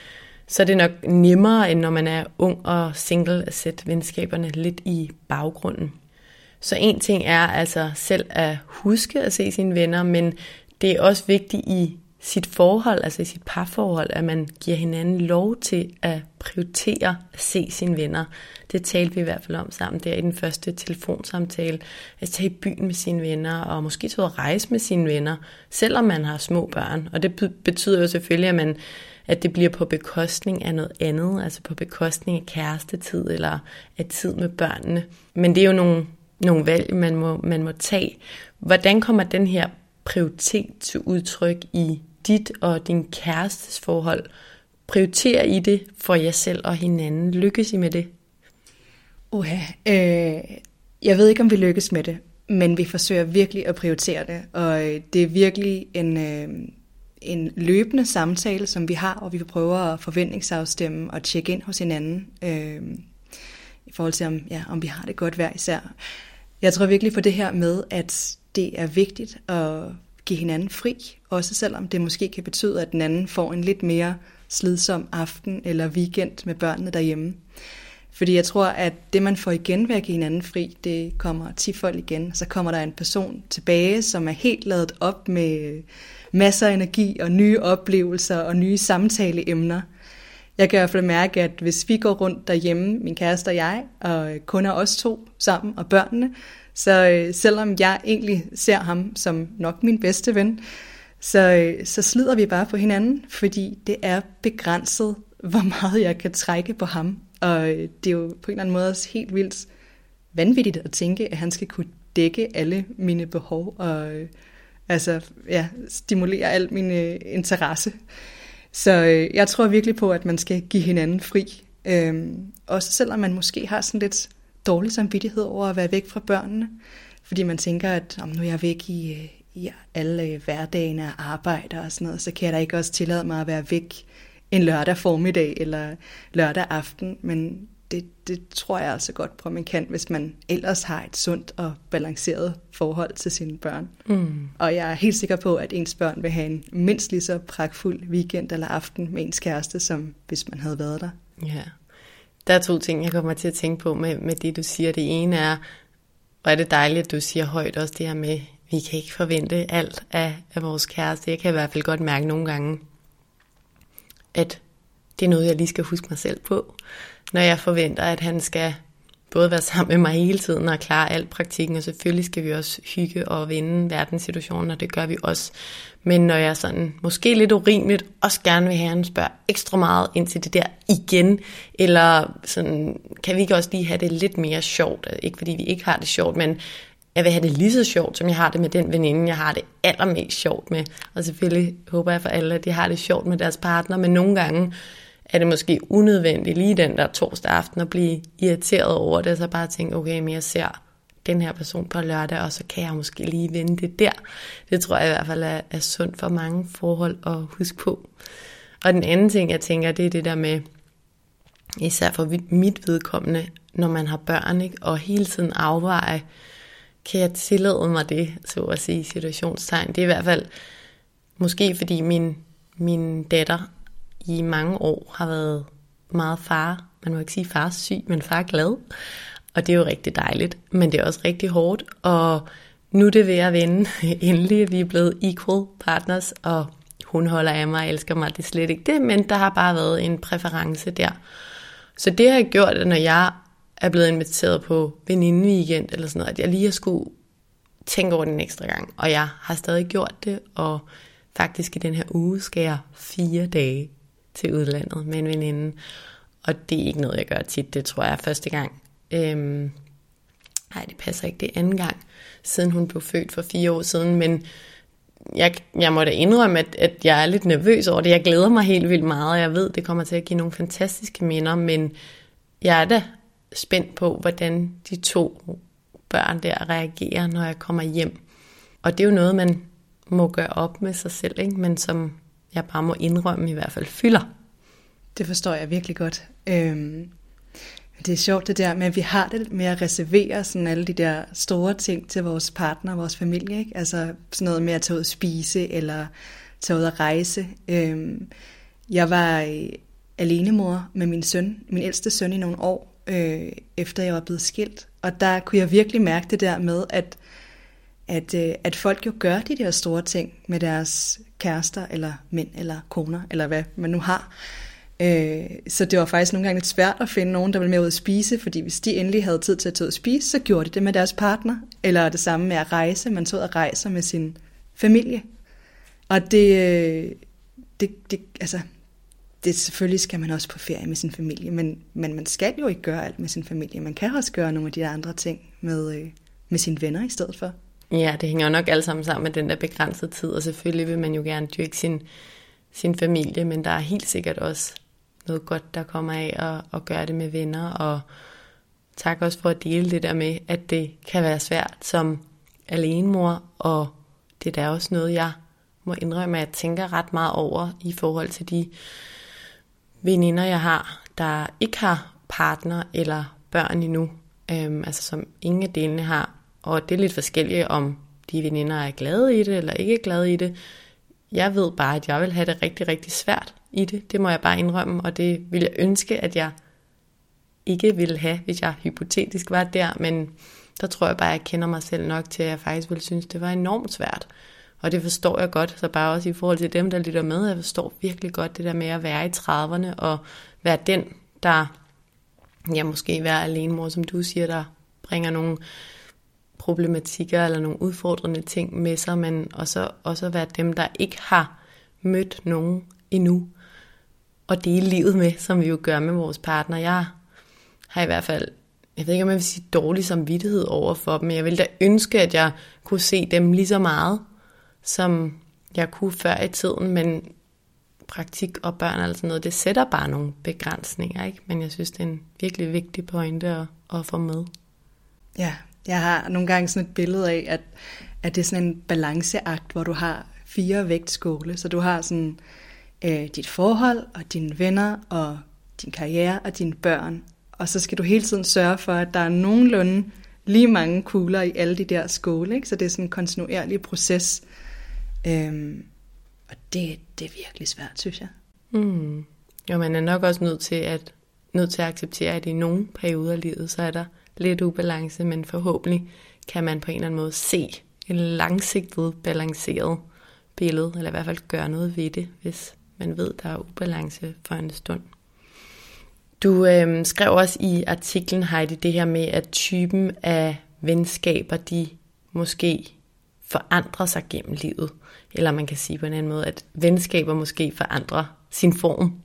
så er det nok nemmere, end når man er ung og single, at sætte venskaberne lidt i baggrunden. Så en ting er altså selv at huske at se sine venner, men det er også vigtigt i sit forhold, altså i sit parforhold, at man giver hinanden lov til at prioritere at se sine venner. Det talte vi i hvert fald om sammen der i den første telefonsamtale. At tage i byen med sine venner, og måske tage at rejse med sine venner, selvom man har små børn. Og det betyder jo selvfølgelig, at, man, at det bliver på bekostning af noget andet, altså på bekostning af kærestetid eller af tid med børnene. Men det er jo nogle, nogle valg, man må, man må tage. Hvordan kommer den her prioritet til udtryk i dit og din kærestes forhold. Prioriterer I det for jer selv og hinanden? Lykkes I med det? Uha, øh, Jeg ved ikke, om vi lykkes med det, men vi forsøger virkelig at prioritere det, og øh, det er virkelig en, øh, en løbende samtale, som vi har, og vi prøver at forventningsafstemme og tjekke ind hos hinanden, øh, i forhold til, om, ja, om vi har det godt hver især. Jeg tror virkelig på det her med, at det er vigtigt at give hinanden fri, også selvom det måske kan betyde, at den anden får en lidt mere slidsom aften eller weekend med børnene derhjemme. Fordi jeg tror, at det, man får igen ved at give hinanden fri, det kommer tifold igen. Så kommer der en person tilbage, som er helt lavet op med masser af energi og nye oplevelser og nye samtaleemner. Jeg kan i hvert fald mærke, at hvis vi går rundt derhjemme, min kæreste og jeg, og kun er os to sammen og børnene, så øh, selvom jeg egentlig ser ham som nok min bedste ven, så, øh, så slider vi bare på hinanden, fordi det er begrænset, hvor meget jeg kan trække på ham. Og øh, det er jo på en eller anden måde også helt vildt vanvittigt at tænke, at han skal kunne dække alle mine behov og øh, altså, ja, stimulere al min øh, interesse. Så øh, jeg tror virkelig på, at man skal give hinanden fri. Øhm, også selvom man måske har sådan lidt dårlig samvittighed over at være væk fra børnene. Fordi man tænker, at om nu er jeg væk i, øh, i alle hverdagene og arbejder og sådan noget, så kan jeg da ikke også tillade mig at være væk en lørdag formiddag eller lørdag aften. Men det, det tror jeg altså godt på, at man kan, hvis man ellers har et sundt og balanceret forhold til sine børn. Mm. Og jeg er helt sikker på, at ens børn vil have en mindst lige så pragtfuld weekend eller aften med ens kæreste, som hvis man havde været der. Ja. Der er to ting, jeg kommer til at tænke på med, med det, du siger. Det ene er, hvor er det dejligt, at du siger højt også det her med, vi kan ikke forvente alt af, af vores kæreste. Jeg kan i hvert fald godt mærke nogle gange, at det er noget, jeg lige skal huske mig selv på når jeg forventer, at han skal både være sammen med mig hele tiden og klare alt praktikken, og selvfølgelig skal vi også hygge og vinde verdenssituationen, og det gør vi også. Men når jeg sådan, måske lidt urimeligt, også gerne vil have, en spørg ekstra meget ind til det der igen, eller sådan, kan vi ikke også lige have det lidt mere sjovt? Ikke fordi vi ikke har det sjovt, men jeg vil have det lige så sjovt, som jeg har det med den veninde, jeg har det allermest sjovt med. Og selvfølgelig håber jeg for alle, at de har det sjovt med deres partner, men nogle gange, er det måske unødvendigt lige den der torsdag aften at blive irriteret over det, så bare tænke, okay, men jeg ser den her person på lørdag, og så kan jeg måske lige vende det der. Det tror jeg i hvert fald er, er sundt for mange forhold at huske på. Og den anden ting, jeg tænker, det er det der med, især for mit vedkommende, når man har børn, ikke, og hele tiden afveje, kan jeg tillade mig det, så at sige, situationstegn. Det er i hvert fald, måske fordi min, min datter i mange år har været meget far, man må ikke sige far syg, men far glad. Og det er jo rigtig dejligt, men det er også rigtig hårdt. Og nu er det ved at vende. Endelig vi er blevet equal partners, og hun holder af mig og elsker mig. Det er slet ikke det, men der har bare været en præference der. Så det har jeg gjort, at når jeg er blevet inviteret på veninde weekend eller sådan noget, at jeg lige har skulle tænke over den ekstra gang. Og jeg har stadig gjort det, og faktisk i den her uge skal jeg fire dage til udlandet med en veninde. Og det er ikke noget, jeg gør tit. Det tror jeg er første gang. Øhm, nej, det passer ikke. Det er anden gang, siden hun blev født for fire år siden. Men jeg, jeg må da indrømme, at, at jeg er lidt nervøs over det. Jeg glæder mig helt vildt meget, og jeg ved, det kommer til at give nogle fantastiske minder. Men jeg er da spændt på, hvordan de to børn der reagerer, når jeg kommer hjem. Og det er jo noget, man må gøre op med sig selv, ikke? men som jeg bare må indrømme i hvert fald fylder. Det forstår jeg virkelig godt. Øhm, det er sjovt det der med, at vi har det med at reservere sådan alle de der store ting til vores partner, vores familie. Ikke? Altså sådan noget med at tage ud og spise, eller tage ud og rejse. Øhm, jeg var øh, alenemor med min søn, min ældste søn i nogle år, øh, efter jeg var blevet skilt. Og der kunne jeg virkelig mærke det der med, at at, øh, at folk jo gør de der store ting med deres kærester, eller mænd, eller koner, eller hvad man nu har. Øh, så det var faktisk nogle gange lidt svært at finde nogen, der ville med ud at spise, fordi hvis de endelig havde tid til at tage ud og spise, så gjorde de det med deres partner. Eller det samme med at rejse. Man tog og rejser med sin familie. Og det, øh, det, det, altså, det selvfølgelig skal man også på ferie med sin familie, men, men man skal jo ikke gøre alt med sin familie. Man kan også gøre nogle af de andre ting med, øh, med sine venner i stedet for. Ja, det hænger jo nok alle sammen sammen med den der begrænsede tid, og selvfølgelig vil man jo gerne dyrke sin, sin familie, men der er helt sikkert også noget godt, der kommer af at, at gøre det med venner, og tak også for at dele det der med, at det kan være svært som alenemor, og det er da også noget, jeg må indrømme, at jeg tænker ret meget over i forhold til de veninder, jeg har, der ikke har partner eller børn endnu, øhm, altså som ingen af delene har. Og det er lidt forskelligt, om de veninder er glade i det eller ikke er glade i det. Jeg ved bare, at jeg vil have det rigtig, rigtig svært i det. Det må jeg bare indrømme, og det vil jeg ønske, at jeg ikke ville have, hvis jeg hypotetisk var der, men der tror jeg bare, at jeg kender mig selv nok til, at jeg faktisk ville synes, det var enormt svært. Og det forstår jeg godt, så bare også i forhold til dem, der lytter med, jeg forstår virkelig godt det der med at være i 30'erne og være den, der, ja måske være alene mor, som du siger, der bringer nogle problematikker eller nogle udfordrende ting med sig, men også, også være dem, der ikke har mødt nogen endnu, og dele livet med, som vi jo gør med vores partner. Jeg har i hvert fald, jeg ved ikke om jeg vil sige dårlig samvittighed over for dem, men jeg vil da ønske, at jeg kunne se dem lige så meget, som jeg kunne før i tiden, men praktik og børn og sådan noget, det sætter bare nogle begrænsninger, ikke? Men jeg synes, det er en virkelig vigtig pointe at, at få med. Ja, jeg har nogle gange sådan et billede af, at, at det er sådan en balanceakt, hvor du har fire vægtskåle, så du har sådan øh, dit forhold og dine venner og din karriere og dine børn, og så skal du hele tiden sørge for, at der er nogenlunde lige mange kugler i alle de der skåle, ikke? så det er sådan en kontinuerlig proces, Øhm, og det, det er virkelig svært, synes jeg. Mm. Jo, man er nok også nødt til at nødt til at acceptere, at i nogle perioder af livet, så er der lidt ubalance, men forhåbentlig kan man på en eller anden måde se et langsigtet, balanceret billede, eller i hvert fald gøre noget ved det, hvis man ved, der er ubalance for en stund. Du øh, skrev også i artiklen, Heidi, det her med, at typen af venskaber, de måske forandrer sig gennem livet. Eller man kan sige på en anden måde, at venskaber måske forandrer sin form,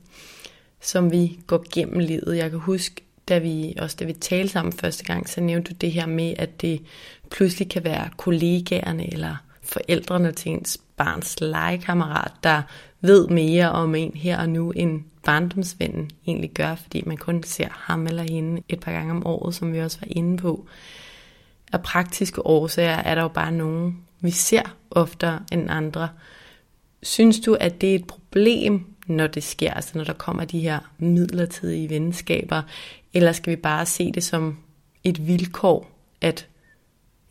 som vi går gennem livet. Jeg kan huske, da vi, også da vi talte sammen første gang, så nævnte du det her med, at det pludselig kan være kollegaerne eller forældrene til ens barns legekammerat, der ved mere om en her og nu, end barndomsvennen egentlig gør, fordi man kun ser ham eller hende et par gange om året, som vi også var inde på. Af praktiske årsager er der jo bare nogen, vi ser oftere end andre. Synes du, at det er et problem, når det sker, altså når der kommer de her midlertidige venskaber, eller skal vi bare se det som et vilkår, at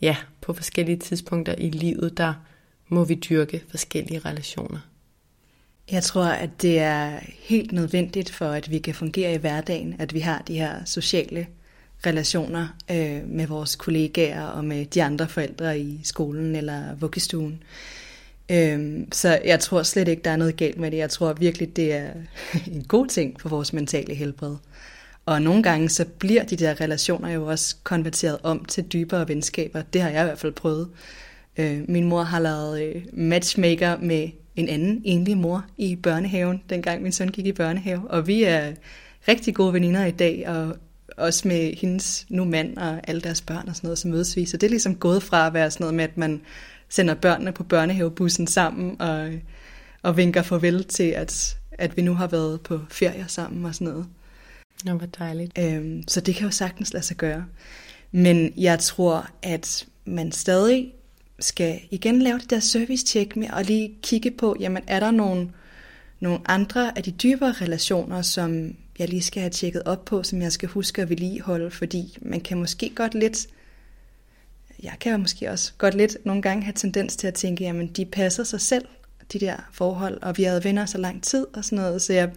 ja, på forskellige tidspunkter i livet, der må vi dyrke forskellige relationer? Jeg tror, at det er helt nødvendigt for, at vi kan fungere i hverdagen, at vi har de her sociale relationer øh, med vores kollegaer og med de andre forældre i skolen eller vuggestuen. Øh, så jeg tror slet ikke, der er noget galt med det. Jeg tror virkelig, det er en god ting for vores mentale helbred. Og nogle gange så bliver de der relationer jo også konverteret om til dybere venskaber. Det har jeg i hvert fald prøvet. Øh, min mor har lavet øh, matchmaker med en anden enlig mor i børnehaven, dengang min søn gik i børnehave. Og vi er rigtig gode veninder i dag, og også med hendes nu mand og alle deres børn og sådan noget, som mødes vi. Så det er ligesom gået fra at være sådan noget med, at man sender børnene på børnehavebussen sammen og, og vinker farvel til, at, at vi nu har været på ferie sammen og sådan noget. Nå, hvor dejligt. Øhm, så det kan jo sagtens lade sig gøre. Men jeg tror, at man stadig skal igen lave det der service-check med og lige kigge på, jamen er der nogle, nogle andre af de dybere relationer, som jeg lige skal have tjekket op på, som jeg skal huske at vedligeholde, fordi man kan måske godt lidt, jeg kan måske også godt lidt nogle gange have tendens til at tænke, jamen de passer sig selv, de der forhold, og vi har været venner så lang tid og sådan noget, så jeg,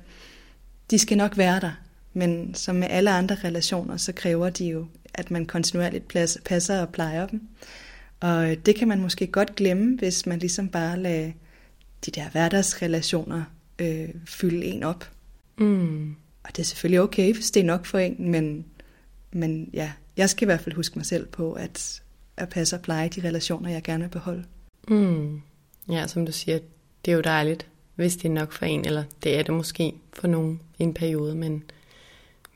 de skal nok være der. Men som med alle andre relationer, så kræver de jo, at man kontinuerligt passer og plejer dem. Og det kan man måske godt glemme, hvis man ligesom bare lader de der hverdagsrelationer øh, fylde en op. Mm. Og det er selvfølgelig okay, hvis det er nok for en, men, men ja, jeg skal i hvert fald huske mig selv på, at, at passe og pleje de relationer, jeg gerne vil beholde. Mm. Ja, som du siger, det er jo dejligt, hvis det er nok for en, eller det er det måske for nogen i en periode, men,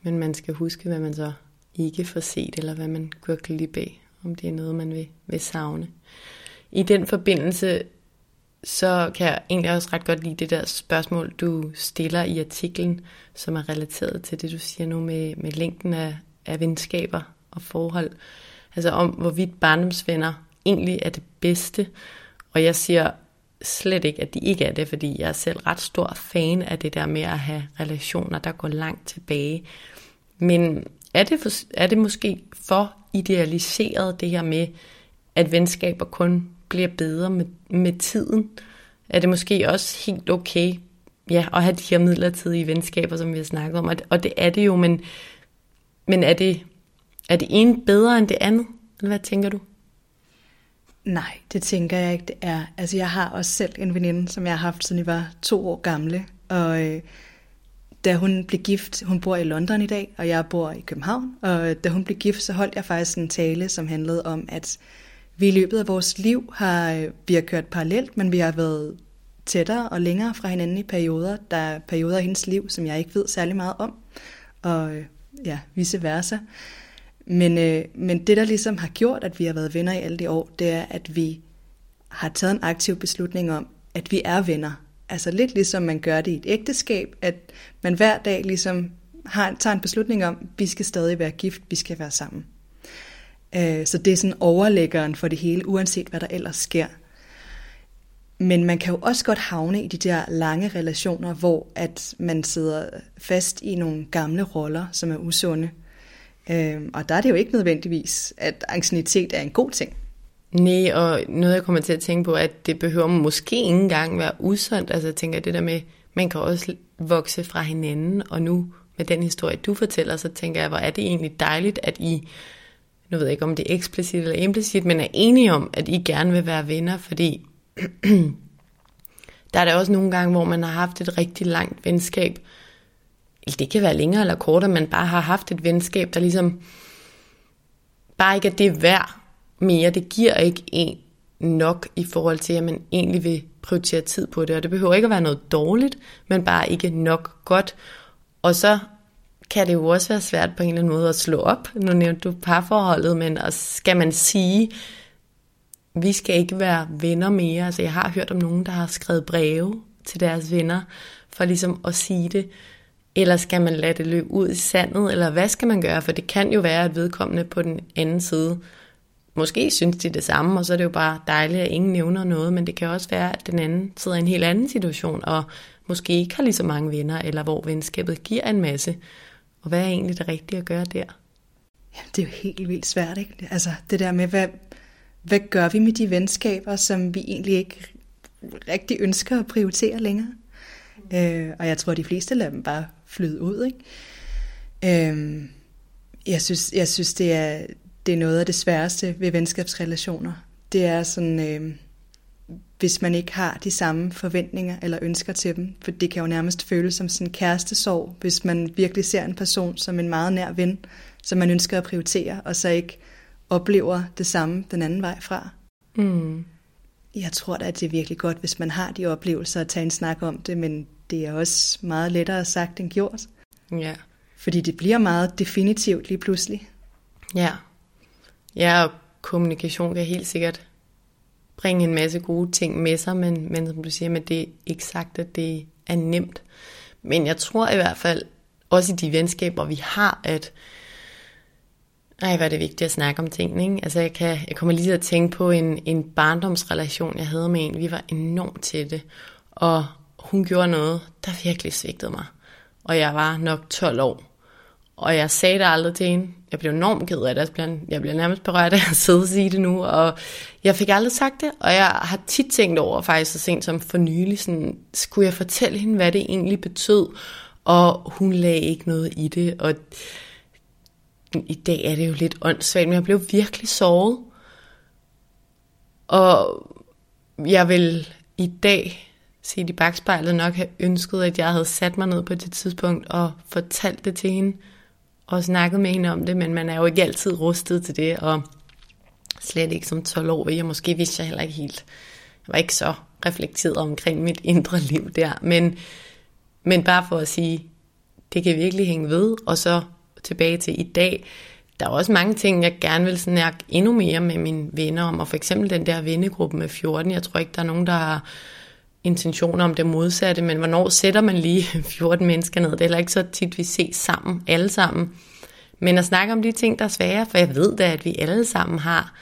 men man skal huske, hvad man så ikke får set, eller hvad man går glip af, om det er noget, man vil, vil savne. I den forbindelse så kan jeg egentlig også ret godt lide det der spørgsmål, du stiller i artiklen, som er relateret til det, du siger nu med, med længden af, af venskaber, og forhold. Altså om, hvorvidt barndomsvenner egentlig er det bedste. Og jeg siger slet ikke, at de ikke er det, fordi jeg er selv ret stor fan af det der med at have relationer, der går langt tilbage. Men er det, for, er det måske for idealiseret det her med, at venskaber kun bliver bedre med, med tiden? Er det måske også helt okay ja, at have de her midlertidige venskaber, som vi har snakket om? Og det er det jo, men, men er, det, er det ene bedre end det andet? Eller hvad tænker du? Nej, det tænker jeg ikke, det er. Altså, jeg har også selv en veninde, som jeg har haft, siden jeg var to år gamle. Og øh, da hun blev gift, hun bor i London i dag, og jeg bor i København. Og da hun blev gift, så holdt jeg faktisk en tale, som handlede om, at vi i løbet af vores liv har, vi har kørt parallelt, men vi har været tættere og længere fra hinanden i perioder. Der er perioder i hendes liv, som jeg ikke ved særlig meget om. Og ja, vice versa. Men, øh, men det, der ligesom har gjort, at vi har været venner i alle de år, det er, at vi har taget en aktiv beslutning om, at vi er venner. Altså lidt ligesom man gør det i et ægteskab, at man hver dag ligesom har, tager en beslutning om, at vi skal stadig være gift, vi skal være sammen. Øh, så det er sådan overlæggeren for det hele, uanset hvad der ellers sker. Men man kan jo også godt havne i de der lange relationer, hvor at man sidder fast i nogle gamle roller, som er usunde. Øh, og der er det jo ikke nødvendigvis, at angstinitet er en god ting. Nej, og noget jeg kommer til at tænke på, at det behøver måske ikke engang være usundt. Altså jeg tænker det der med, man kan også vokse fra hinanden, og nu med den historie, du fortæller, så tænker jeg, hvor er det egentlig dejligt, at I, nu ved jeg ikke om det er eksplicit eller implicit, men er enige om, at I gerne vil være venner, fordi der er der også nogle gange, hvor man har haft et rigtig langt venskab, det kan være længere eller kortere, men bare har haft et venskab, der ligesom bare ikke er det værd mere. Det giver ikke en nok i forhold til, at man egentlig vil prioritere tid på det. Og det behøver ikke at være noget dårligt, men bare ikke nok godt. Og så kan det jo også være svært på en eller anden måde at slå op. Nu nævnte du parforholdet, men og skal man sige, vi skal ikke være venner mere. Altså jeg har hørt om nogen, der har skrevet breve til deres venner, for ligesom at sige det. Eller skal man lade det løbe ud i sandet, eller hvad skal man gøre? For det kan jo være, at vedkommende på den anden side måske synes de det samme, og så er det jo bare dejligt, at ingen nævner noget, men det kan også være, at den anden sidder i en helt anden situation, og måske ikke har lige så mange venner, eller hvor venskabet giver en masse. Og hvad er egentlig det rigtige at gøre der? Jamen, det er jo helt vildt svært, ikke? Altså, det der med, hvad, hvad gør vi med de venskaber, som vi egentlig ikke rigtig ønsker at prioritere længere? Mm. Øh, og jeg tror, at de fleste lader dem bare flyde ud. Ikke? Øh, jeg, synes, jeg synes, det er, det er noget af det sværeste ved venskabsrelationer. Det er sådan, øh, hvis man ikke har de samme forventninger eller ønsker til dem. For det kan jo nærmest føles som sådan kærestesorg, hvis man virkelig ser en person som en meget nær ven, som man ønsker at prioritere, og så ikke oplever det samme den anden vej fra. Mm. Jeg tror da, at det er virkelig godt, hvis man har de oplevelser at tage en snak om det, men det er også meget lettere sagt end gjort. Ja. Fordi det bliver meget definitivt lige pludselig. Ja. Ja, og kommunikation kan helt sikkert bringe en masse gode ting med sig, men, men som du siger, men det er ikke sagt, at det er nemt. Men jeg tror i hvert fald, også i de venskaber, vi har, at ej, hvor er det vigtigt at snakke om tingene. Ikke? Altså, jeg, kan, jeg kommer lige til at tænke på en, en barndomsrelation, jeg havde med en. Vi var enormt tætte, og hun gjorde noget, der virkelig svigtede mig. Og jeg var nok 12 år. Og jeg sagde det aldrig til hende. Jeg blev enormt ked af det. Jeg bliver nærmest berørt af at sidde og sige det nu. Og jeg fik aldrig sagt det. Og jeg har tit tænkt over, faktisk så sent som for nylig, sådan, skulle jeg fortælle hende, hvad det egentlig betød? Og hun lagde ikke noget i det. Og i dag er det jo lidt åndssvagt, men jeg blev virkelig såret. Og jeg vil i dag se i bagspejlet nok have ønsket, at jeg havde sat mig ned på det tidspunkt og fortalt det til hende og snakket med hende om det, men man er jo ikke altid rustet til det, og slet ikke som 12 år, jeg måske vidste jeg heller ikke helt. Jeg var ikke så reflekteret omkring mit indre liv der, men, men bare for at sige, det kan virkelig hænge ved, og så tilbage til i dag, der er også mange ting, jeg gerne vil snakke endnu mere med mine venner om, og for eksempel den der vennegruppe med 14, jeg tror ikke, der er nogen, der har intentioner om det modsatte, men hvornår sætter man lige 14 mennesker ned? Det er heller ikke så tit, vi ses sammen, alle sammen. Men at snakke om de ting, der er svære, for jeg ved da, at vi alle sammen har,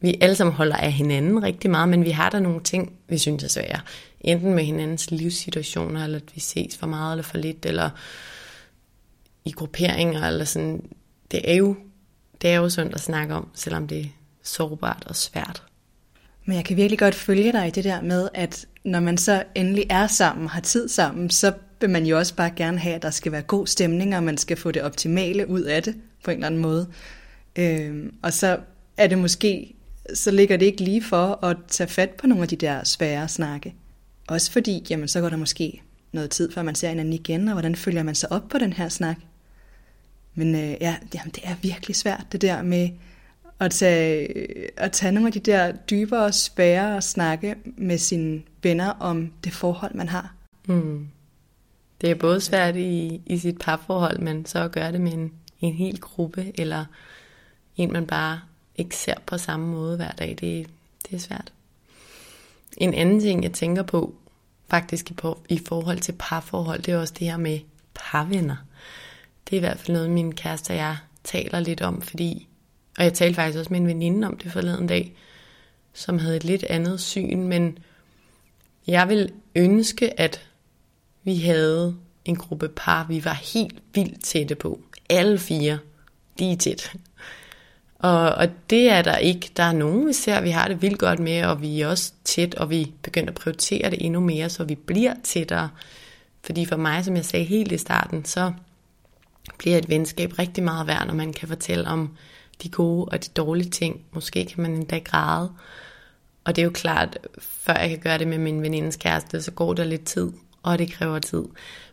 vi alle sammen holder af hinanden rigtig meget, men vi har der nogle ting, vi synes er svære. Enten med hinandens livssituationer, eller at vi ses for meget eller for lidt, eller i grupperinger, eller sådan. Det er jo, det er jo sundt at snakke om, selvom det er sårbart og svært. Men jeg kan virkelig godt følge dig i det der med, at når man så endelig er sammen, har tid sammen, så vil man jo også bare gerne have, at der skal være god stemning, og man skal få det optimale ud af det på en eller anden måde. Øhm, og så er det måske, så ligger det ikke lige for at tage fat på nogle af de der svære snakke. Også fordi, jamen så går der måske noget tid, før man ser hinanden igen, og hvordan følger man sig op på den her snak. Men øh, ja, jamen, det er virkelig svært, det der med at tage, at tage nogle af de der dybere, svære snakke med sine venner om det forhold, man har. Mm. Det er både svært i, i sit parforhold, men så at gøre det med en, en hel gruppe, eller en, man bare ikke ser på samme måde hver dag, det, det er svært. En anden ting, jeg tænker på, faktisk i, på, i forhold til parforhold, det er også det her med parvenner. Det er i hvert fald noget, min kæreste og jeg taler lidt om, fordi, og jeg talte faktisk også med en veninde om det forleden dag, som havde et lidt andet syn, men jeg vil ønske, at vi havde en gruppe par, vi var helt vildt tætte på. Alle fire, lige tæt. Og, og det er der ikke. Der er nogen, vi ser, vi har det vildt godt med, og vi er også tæt, og vi begynder at prioritere det endnu mere, så vi bliver tættere. Fordi for mig, som jeg sagde helt i starten, så bliver et venskab rigtig meget værd, når man kan fortælle om de gode og de dårlige ting. Måske kan man endda græde. Og det er jo klart, før jeg kan gøre det med min venindes kæreste, så går der lidt tid, og det kræver tid.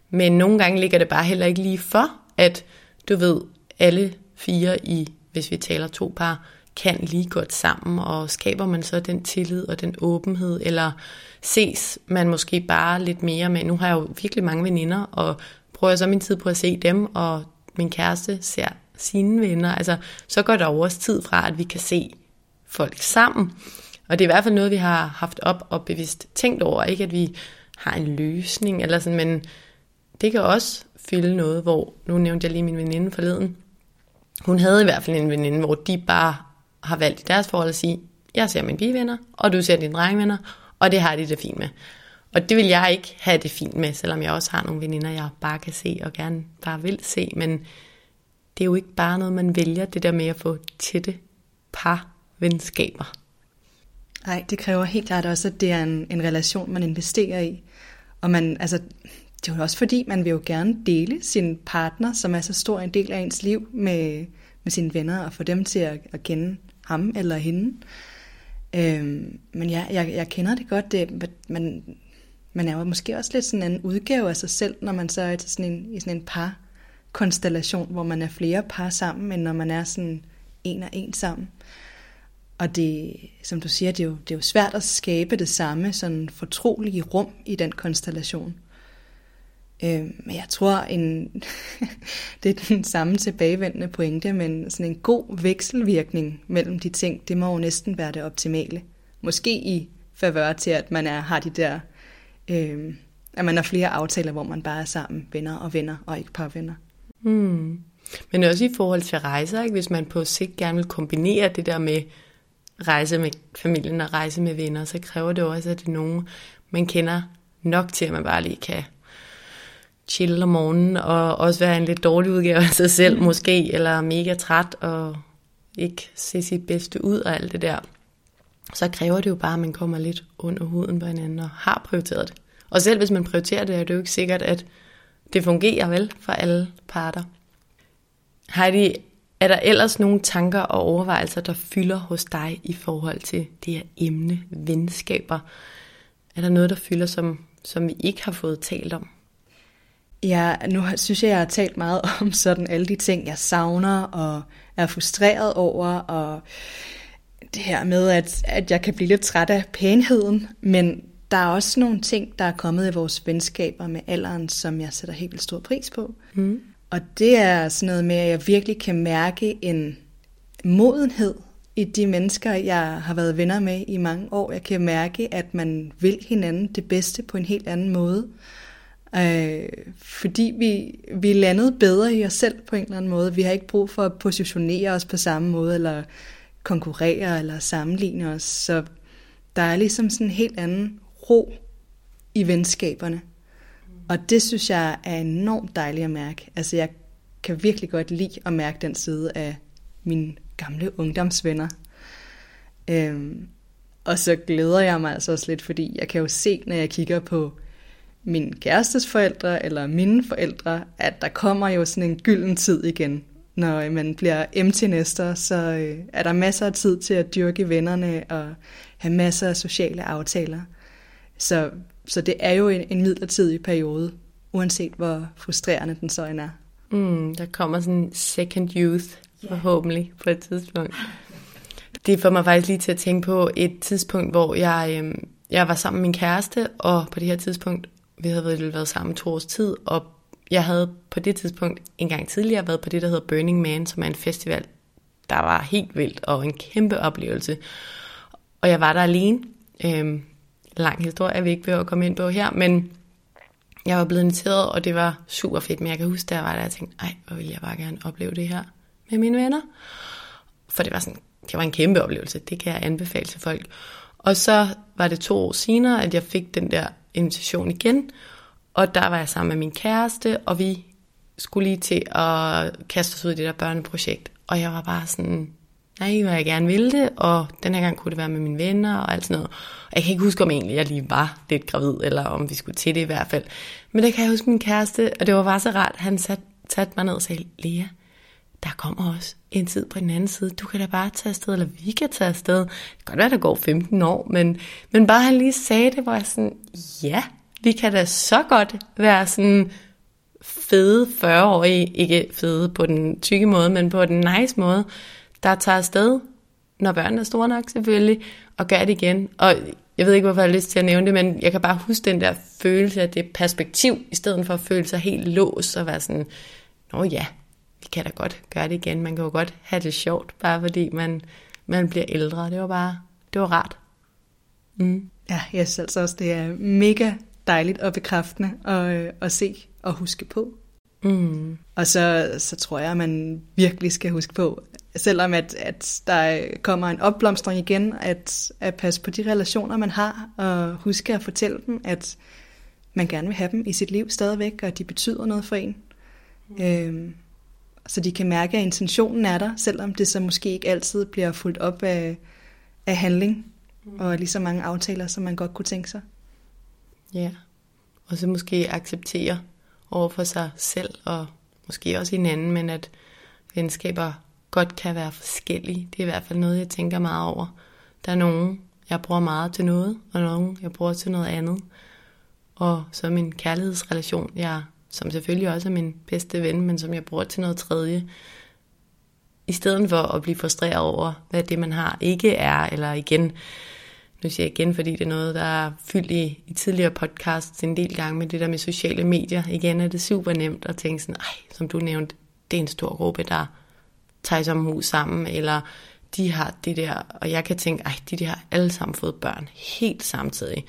Men nogle gange ligger det bare heller ikke lige for, at du ved, alle fire i, hvis vi taler to par, kan lige godt sammen, og skaber man så den tillid og den åbenhed, eller ses man måske bare lidt mere med, nu har jeg jo virkelig mange veninder, og bruger jeg så min tid på at se dem, og min kæreste ser sine venner, altså så går der jo også tid fra, at vi kan se folk sammen. Og det er i hvert fald noget, vi har haft op og bevidst tænkt over, ikke at vi har en løsning, eller sådan, men det kan også fylde noget, hvor, nu nævnte jeg lige min veninde forleden, hun havde i hvert fald en veninde, hvor de bare har valgt i deres forhold at sige, jeg ser mine pigevenner, og du ser dine drengvenner, og det har de det fint med. Og det vil jeg ikke have det fint med, selvom jeg også har nogle veninder, jeg bare kan se og gerne bare vil se, men det er jo ikke bare noget, man vælger, det der med at få tætte par venskaber. Nej, det kræver helt klart også, at det er en, en relation, man investerer i. Og man, altså, det er jo også fordi, man vil jo gerne dele sin partner, som er så stor en del af ens liv, med, med sine venner, og få dem til at, at kende ham eller hende. Øhm, men ja, jeg, jeg kender det godt, det, man, man er jo måske også lidt sådan en udgave af sig selv, når man så er til sådan en, i sådan en par konstellation, hvor man er flere par sammen, end når man er sådan en og en sammen. Og det, som du siger, det er, jo, det er jo svært at skabe det samme sådan fortrolige rum i den konstellation. Øh, men jeg tror, en, det er den samme tilbagevendende pointe, men sådan en god vekselvirkning mellem de ting, det må jo næsten være det optimale. Måske i favør til, at man er, har de der, øh, at man har flere aftaler, hvor man bare er sammen, venner og venner, og ikke par venner. Hmm. Men også i forhold til rejser, ikke? hvis man på sigt gerne vil kombinere det der med rejse med familien og rejse med venner, så kræver det også, at det er nogen, man kender nok til, at man bare lige kan chill om morgenen, og også være en lidt dårlig udgave af sig selv måske, eller mega træt, og ikke se sit bedste ud og alt det der. Så kræver det jo bare, at man kommer lidt under huden på hinanden og har prioriteret det. Og selv hvis man prioriterer det, er det jo ikke sikkert, at det fungerer vel for alle parter. Heidi, er der ellers nogle tanker og overvejelser, der fylder hos dig i forhold til det her emne, venskaber? Er der noget, der fylder, som, som vi ikke har fået talt om? Ja, nu synes jeg, jeg har talt meget om sådan alle de ting, jeg savner og er frustreret over, og det her med, at, at jeg kan blive lidt træt af pænheden, men der er også nogle ting, der er kommet i vores venskaber med alderen, som jeg sætter helt vildt stor pris på. Mm. Og det er sådan noget med, at jeg virkelig kan mærke en modenhed i de mennesker, jeg har været venner med i mange år. Jeg kan mærke, at man vil hinanden det bedste på en helt anden måde. Øh, fordi vi, vi er landet bedre i os selv på en eller anden måde. Vi har ikke brug for at positionere os på samme måde, eller konkurrere, eller sammenligne os. Så der er ligesom sådan en helt anden ro i venskaberne. Og det synes jeg er enormt dejligt at mærke. Altså jeg kan virkelig godt lide at mærke den side af mine gamle ungdomsvenner. Øhm, og så glæder jeg mig altså også lidt, fordi jeg kan jo se, når jeg kigger på min kærestes forældre eller mine forældre, at der kommer jo sådan en gylden tid igen. Når øh, man bliver empty-nester, så øh, er der masser af tid til at dyrke vennerne og have masser af sociale aftaler. Så, så det er jo en, en midlertidig periode, uanset hvor frustrerende den så end er. Mm, der kommer sådan en second youth, forhåbentlig, på et tidspunkt. Det får mig faktisk lige til at tænke på et tidspunkt, hvor jeg, øh, jeg var sammen med min kæreste, og på det her tidspunkt, vi havde været, været sammen to års tid, og jeg havde på det tidspunkt en gang tidligere været på det, der hedder Burning Man, som er en festival, der var helt vildt og en kæmpe oplevelse. Og jeg var der alene. Øhm, lang historie, jeg ikke behøver at komme ind på her, men jeg var blevet inviteret, og det var super fedt. Men jeg kan huske, der var der, jeg tænkte, ej, hvor vil jeg bare gerne opleve det her med mine venner. For det var sådan, det var en kæmpe oplevelse. Det kan jeg anbefale til folk. Og så var det to år senere, at jeg fik den der invitation igen. Og der var jeg sammen med min kæreste, og vi skulle lige til at kaste os ud i det der børneprojekt. Og jeg var bare sådan, nej, hvor jeg gerne ville det, og den her gang kunne det være med mine venner og alt sådan noget. Og jeg kan ikke huske, om egentlig jeg lige var lidt gravid, eller om vi skulle til det i hvert fald. Men der kan jeg huske min kæreste, og det var bare så rart, han satte sat mig ned og sagde, Lea, der kommer også en tid på den anden side. Du kan da bare tage afsted, eller vi kan tage afsted. Det kan godt være, der går 15 år, men, men bare han lige sagde det, hvor jeg sådan, ja, vi kan da så godt være sådan fede 40-årige, ikke fede på den tykke måde, men på den nice måde, der tager afsted, når børnene er store nok selvfølgelig, og gør det igen. Og jeg ved ikke, hvorfor jeg har lyst til at nævne det, men jeg kan bare huske den der følelse af det perspektiv, i stedet for at føle sig helt låst og være sådan, nå ja, vi kan da godt gøre det igen. Man kan jo godt have det sjovt, bare fordi man, man bliver ældre. Det var bare, det var rart. Mm. Ja, jeg synes altså også, det er mega dejligt og bekræftende at, at se og huske på. Mm. Og så, så tror jeg, at man virkelig skal huske på, selvom at, at der kommer en opblomstring igen, at, at passe på de relationer, man har, og huske at fortælle dem, at man gerne vil have dem i sit liv stadigvæk, og de betyder noget for en. Mm. Øhm, så de kan mærke, at intentionen er der, selvom det så måske ikke altid bliver fuldt op af, af handling, mm. og lige så mange aftaler, som man godt kunne tænke sig. Ja, og så måske acceptere over for sig selv, og måske også hinanden, men at venskaber godt kan være forskellige. Det er i hvert fald noget, jeg tænker meget over. Der er nogen, jeg bruger meget til noget, og nogen, jeg bruger til noget andet. Og så min kærlighedsrelation, jeg som selvfølgelig også er min bedste ven, men som jeg bruger til noget tredje. I stedet for at blive frustreret over, hvad det man har ikke er, eller igen, nu siger jeg igen, fordi det er noget, der er fyldt i, i tidligere podcasts en del gange med det der med sociale medier. Igen er det super nemt at tænke sådan, ej, som du nævnte, det er en stor gruppe, der tager som hus sammen, eller de har det der, og jeg kan tænke, ej, de der har alle sammen fået børn helt samtidig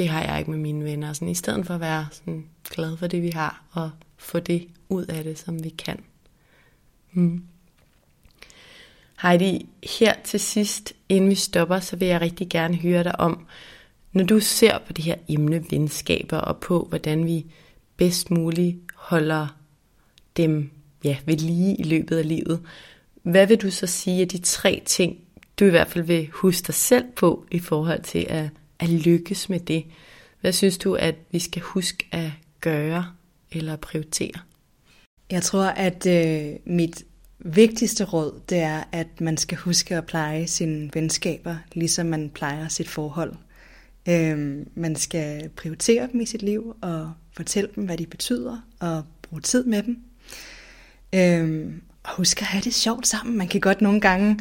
det har jeg ikke med mine venner. Sådan, I stedet for at være sådan glad for det, vi har, og få det ud af det, som vi kan. Mm. Heidi, her til sidst, inden vi stopper, så vil jeg rigtig gerne høre dig om, når du ser på det her emne venskaber, og på hvordan vi bedst muligt holder dem ja, ved lige i løbet af livet, hvad vil du så sige af de tre ting, du i hvert fald vil huske dig selv på i forhold til at at lykkes med det? Hvad synes du, at vi skal huske at gøre eller prioritere? Jeg tror, at øh, mit vigtigste råd, det er, at man skal huske at pleje sine venskaber, ligesom man plejer sit forhold. Øh, man skal prioritere dem i sit liv og fortælle dem, hvad de betyder, og bruge tid med dem. Øhm, og husk at have det sjovt sammen. Man kan godt nogle gange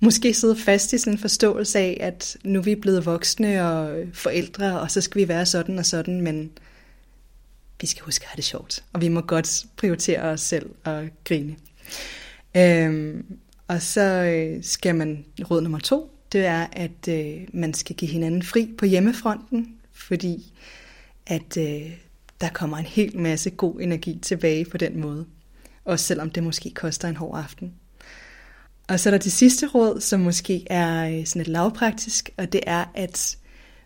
måske sidde fast i sådan en forståelse af, at nu er vi blevet voksne og forældre, og så skal vi være sådan og sådan, men vi skal huske at have det sjovt, og vi må godt prioritere os selv og grine. Øhm, og så øh, skal man, råd nummer to, det er, at øh, man skal give hinanden fri på hjemmefronten, fordi at øh, der kommer en hel masse god energi tilbage på den måde. Også selvom det måske koster en hård aften. Og så er der det sidste råd, som måske er øh, sådan et lavpraktisk, og det er, at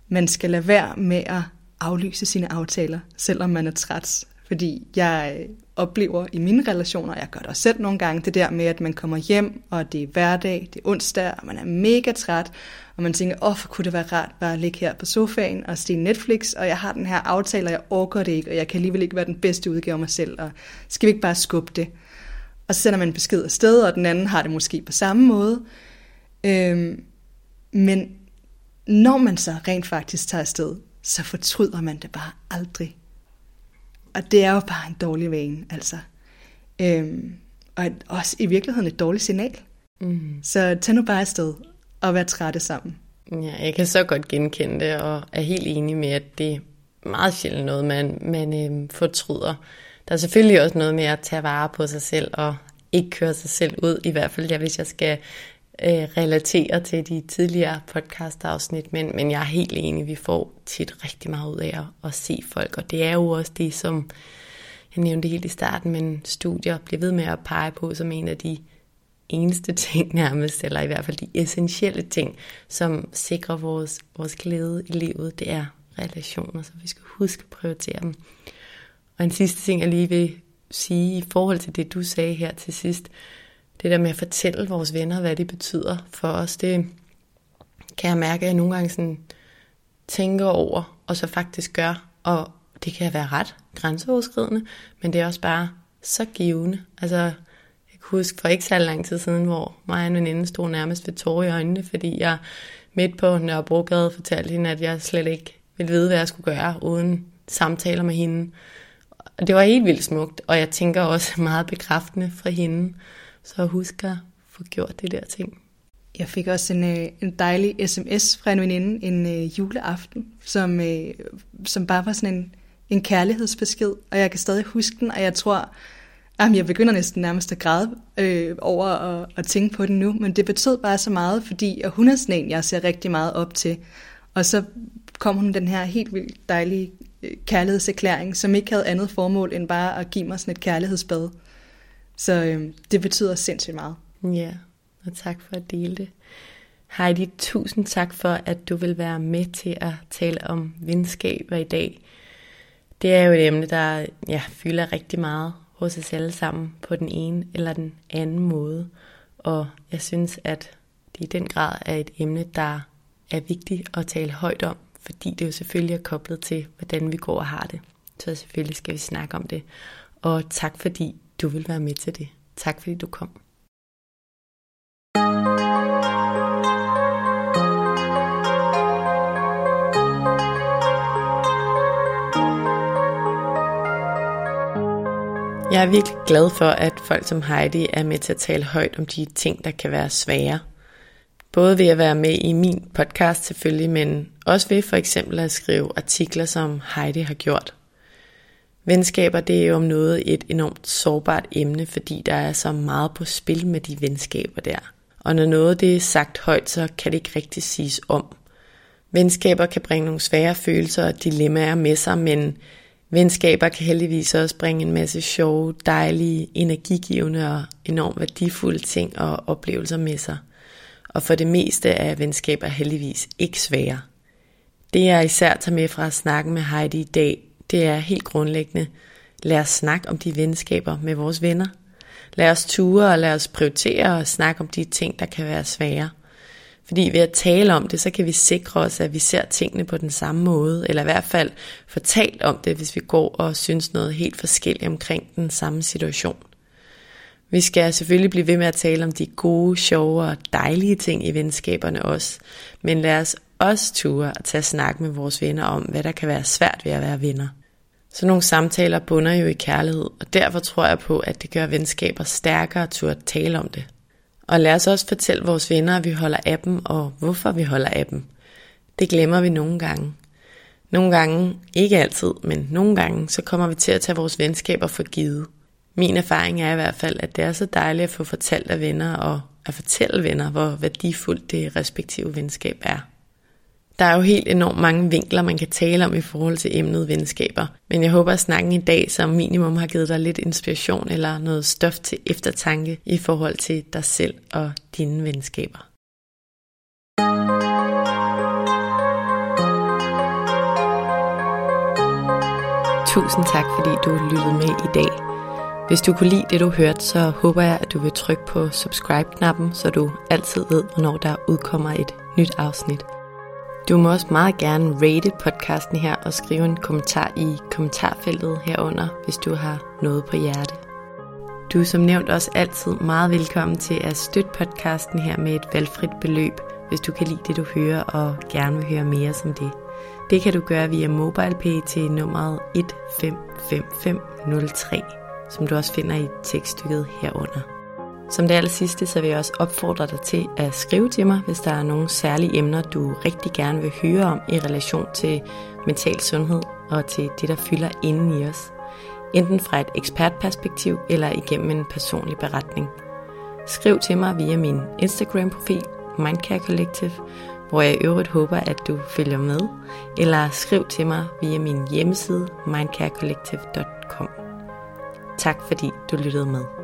man skal lade være med at aflyse sine aftaler, selvom man er træt. Fordi jeg oplever i mine relationer, jeg gør det også selv nogle gange, det der med, at man kommer hjem, og det er hverdag, det er onsdag, og man er mega træt, og man tænker, åh, oh, kunne det være rart bare at ligge her på sofaen og se Netflix, og jeg har den her aftale, og jeg orker det ikke, og jeg kan alligevel ikke være den bedste udgave af mig selv, og skal vi ikke bare skubbe det? Og så sender man besked afsted, og den anden har det måske på samme måde. Øhm, men når man så rent faktisk tager afsted, så fortryder man det bare aldrig. Og det er jo bare en dårlig vane, altså. Øhm, og også i virkeligheden et dårligt signal. Mm. Så tag nu bare afsted og vær trætte sammen. Ja, jeg kan så godt genkende det, og er helt enig med, at det er meget sjældent noget, man, man øhm, fortryder. Der er selvfølgelig også noget med at tage vare på sig selv, og ikke køre sig selv ud, i hvert fald ja, hvis jeg skal øh, relatere til de tidligere podcast-afsnit, men, men jeg er helt enig, vi får tit rigtig meget ud af at, at se folk, og det er jo også det, som jeg nævnte helt i starten, men studier bliver ved med at pege på som en af de eneste ting nærmest, eller i hvert fald de essentielle ting, som sikrer vores, vores glæde i livet, det er relationer, så vi skal huske at prioritere dem. Og en sidste ting, jeg lige vil sige i forhold til det, du sagde her til sidst, det der med at fortælle vores venner, hvad det betyder for os, det kan jeg mærke, at jeg nogle gange sådan tænker over, og så faktisk gør, og det kan være ret grænseoverskridende, men det er også bare så givende. Altså, jeg kan huske for ikke så lang tid siden, hvor mig og en veninde stod nærmest ved tårer i øjnene, fordi jeg midt på Nørrebrogade fortalte hende, at jeg slet ikke ville vide, hvad jeg skulle gøre, uden samtaler med hende. Og det var helt vildt smukt, og jeg tænker også meget bekræftende fra hende. Så husk at få gjort det der ting. Jeg fik også en, øh, en dejlig sms fra en veninde en øh, juleaften, som, øh, som bare var sådan en, en kærlighedsbesked, og jeg kan stadig huske den, og jeg tror, Jamen, jeg begynder næsten nærmest at græde øh, over at, at tænke på den nu, men det betød bare så meget, fordi og hun er sådan en, jeg ser rigtig meget op til. Og så kom hun den her helt vildt dejlige øh, kærlighedserklæring, som ikke havde andet formål end bare at give mig sådan et kærlighedsbad. Så øh, det betyder sindssygt meget. Ja, og tak for at dele det. Heidi, tusind tak for, at du vil være med til at tale om venskaber i dag. Det er jo et emne, der ja, fylder rigtig meget hos os alle sammen på den ene eller den anden måde. Og jeg synes, at det i den grad er et emne, der er vigtigt at tale højt om, fordi det jo selvfølgelig er koblet til, hvordan vi går og har det. Så selvfølgelig skal vi snakke om det. Og tak fordi du vil være med til det. Tak fordi du kom. Jeg er virkelig glad for, at folk som Heidi er med til at tale højt om de ting, der kan være svære. Både ved at være med i min podcast selvfølgelig, men også ved for eksempel at skrive artikler, som Heidi har gjort. Venskaber, det er jo om noget et enormt sårbart emne, fordi der er så meget på spil med de venskaber der. Og når noget det er sagt højt, så kan det ikke rigtig siges om. Venskaber kan bringe nogle svære følelser og dilemmaer med sig, men venskaber kan heldigvis også bringe en masse sjove, dejlige, energigivende og enormt værdifulde ting og oplevelser med sig. Og for det meste er venskaber heldigvis ikke svære. Det jeg især tager med fra at snakke med Heidi i dag, det er helt grundlæggende, lad os snakke om de venskaber med vores venner. Lad os ture og lad os prioritere og snakke om de ting, der kan være svære. Fordi ved at tale om det, så kan vi sikre os, at vi ser tingene på den samme måde, eller i hvert fald fortalt om det, hvis vi går og synes noget helt forskelligt omkring den samme situation. Vi skal selvfølgelig blive ved med at tale om de gode, sjove og dejlige ting i venskaberne også, men lad os også ture at tage snak med vores venner om, hvad der kan være svært ved at være venner. Så nogle samtaler bunder jo i kærlighed, og derfor tror jeg på, at det gør venskaber stærkere at at tale om det. Og lad os også fortælle vores venner, at vi holder af dem, og hvorfor vi holder af dem. Det glemmer vi nogle gange. Nogle gange, ikke altid, men nogle gange, så kommer vi til at tage vores venskaber for givet. Min erfaring er i hvert fald, at det er så dejligt at få fortalt af venner, og at fortælle venner, hvor værdifuldt det respektive venskab er. Der er jo helt enormt mange vinkler, man kan tale om i forhold til emnet venskaber. Men jeg håber, at snakken i dag som minimum har givet dig lidt inspiration eller noget stof til eftertanke i forhold til dig selv og dine venskaber. Tusind tak, fordi du lyttede med i dag. Hvis du kunne lide det, du hørte, så håber jeg, at du vil trykke på subscribe-knappen, så du altid ved, hvornår der udkommer et nyt afsnit. Du må også meget gerne rate podcasten her og skrive en kommentar i kommentarfeltet herunder, hvis du har noget på hjerte. Du er som nævnt også altid meget velkommen til at støtte podcasten her med et valgfrit beløb, hvis du kan lide det, du hører og gerne vil høre mere som det. Det kan du gøre via MobilePay til nummeret 155503, som du også finder i tekststykket herunder. Som det aller sidste, så vil jeg også opfordre dig til at skrive til mig, hvis der er nogle særlige emner, du rigtig gerne vil høre om i relation til mental sundhed og til det, der fylder inden i os. Enten fra et ekspertperspektiv eller igennem en personlig beretning. Skriv til mig via min Instagram-profil, Mindcare Collective, hvor jeg i øvrigt håber, at du følger med, eller skriv til mig via min hjemmeside mindcarecollective.com. Tak fordi du lyttede med.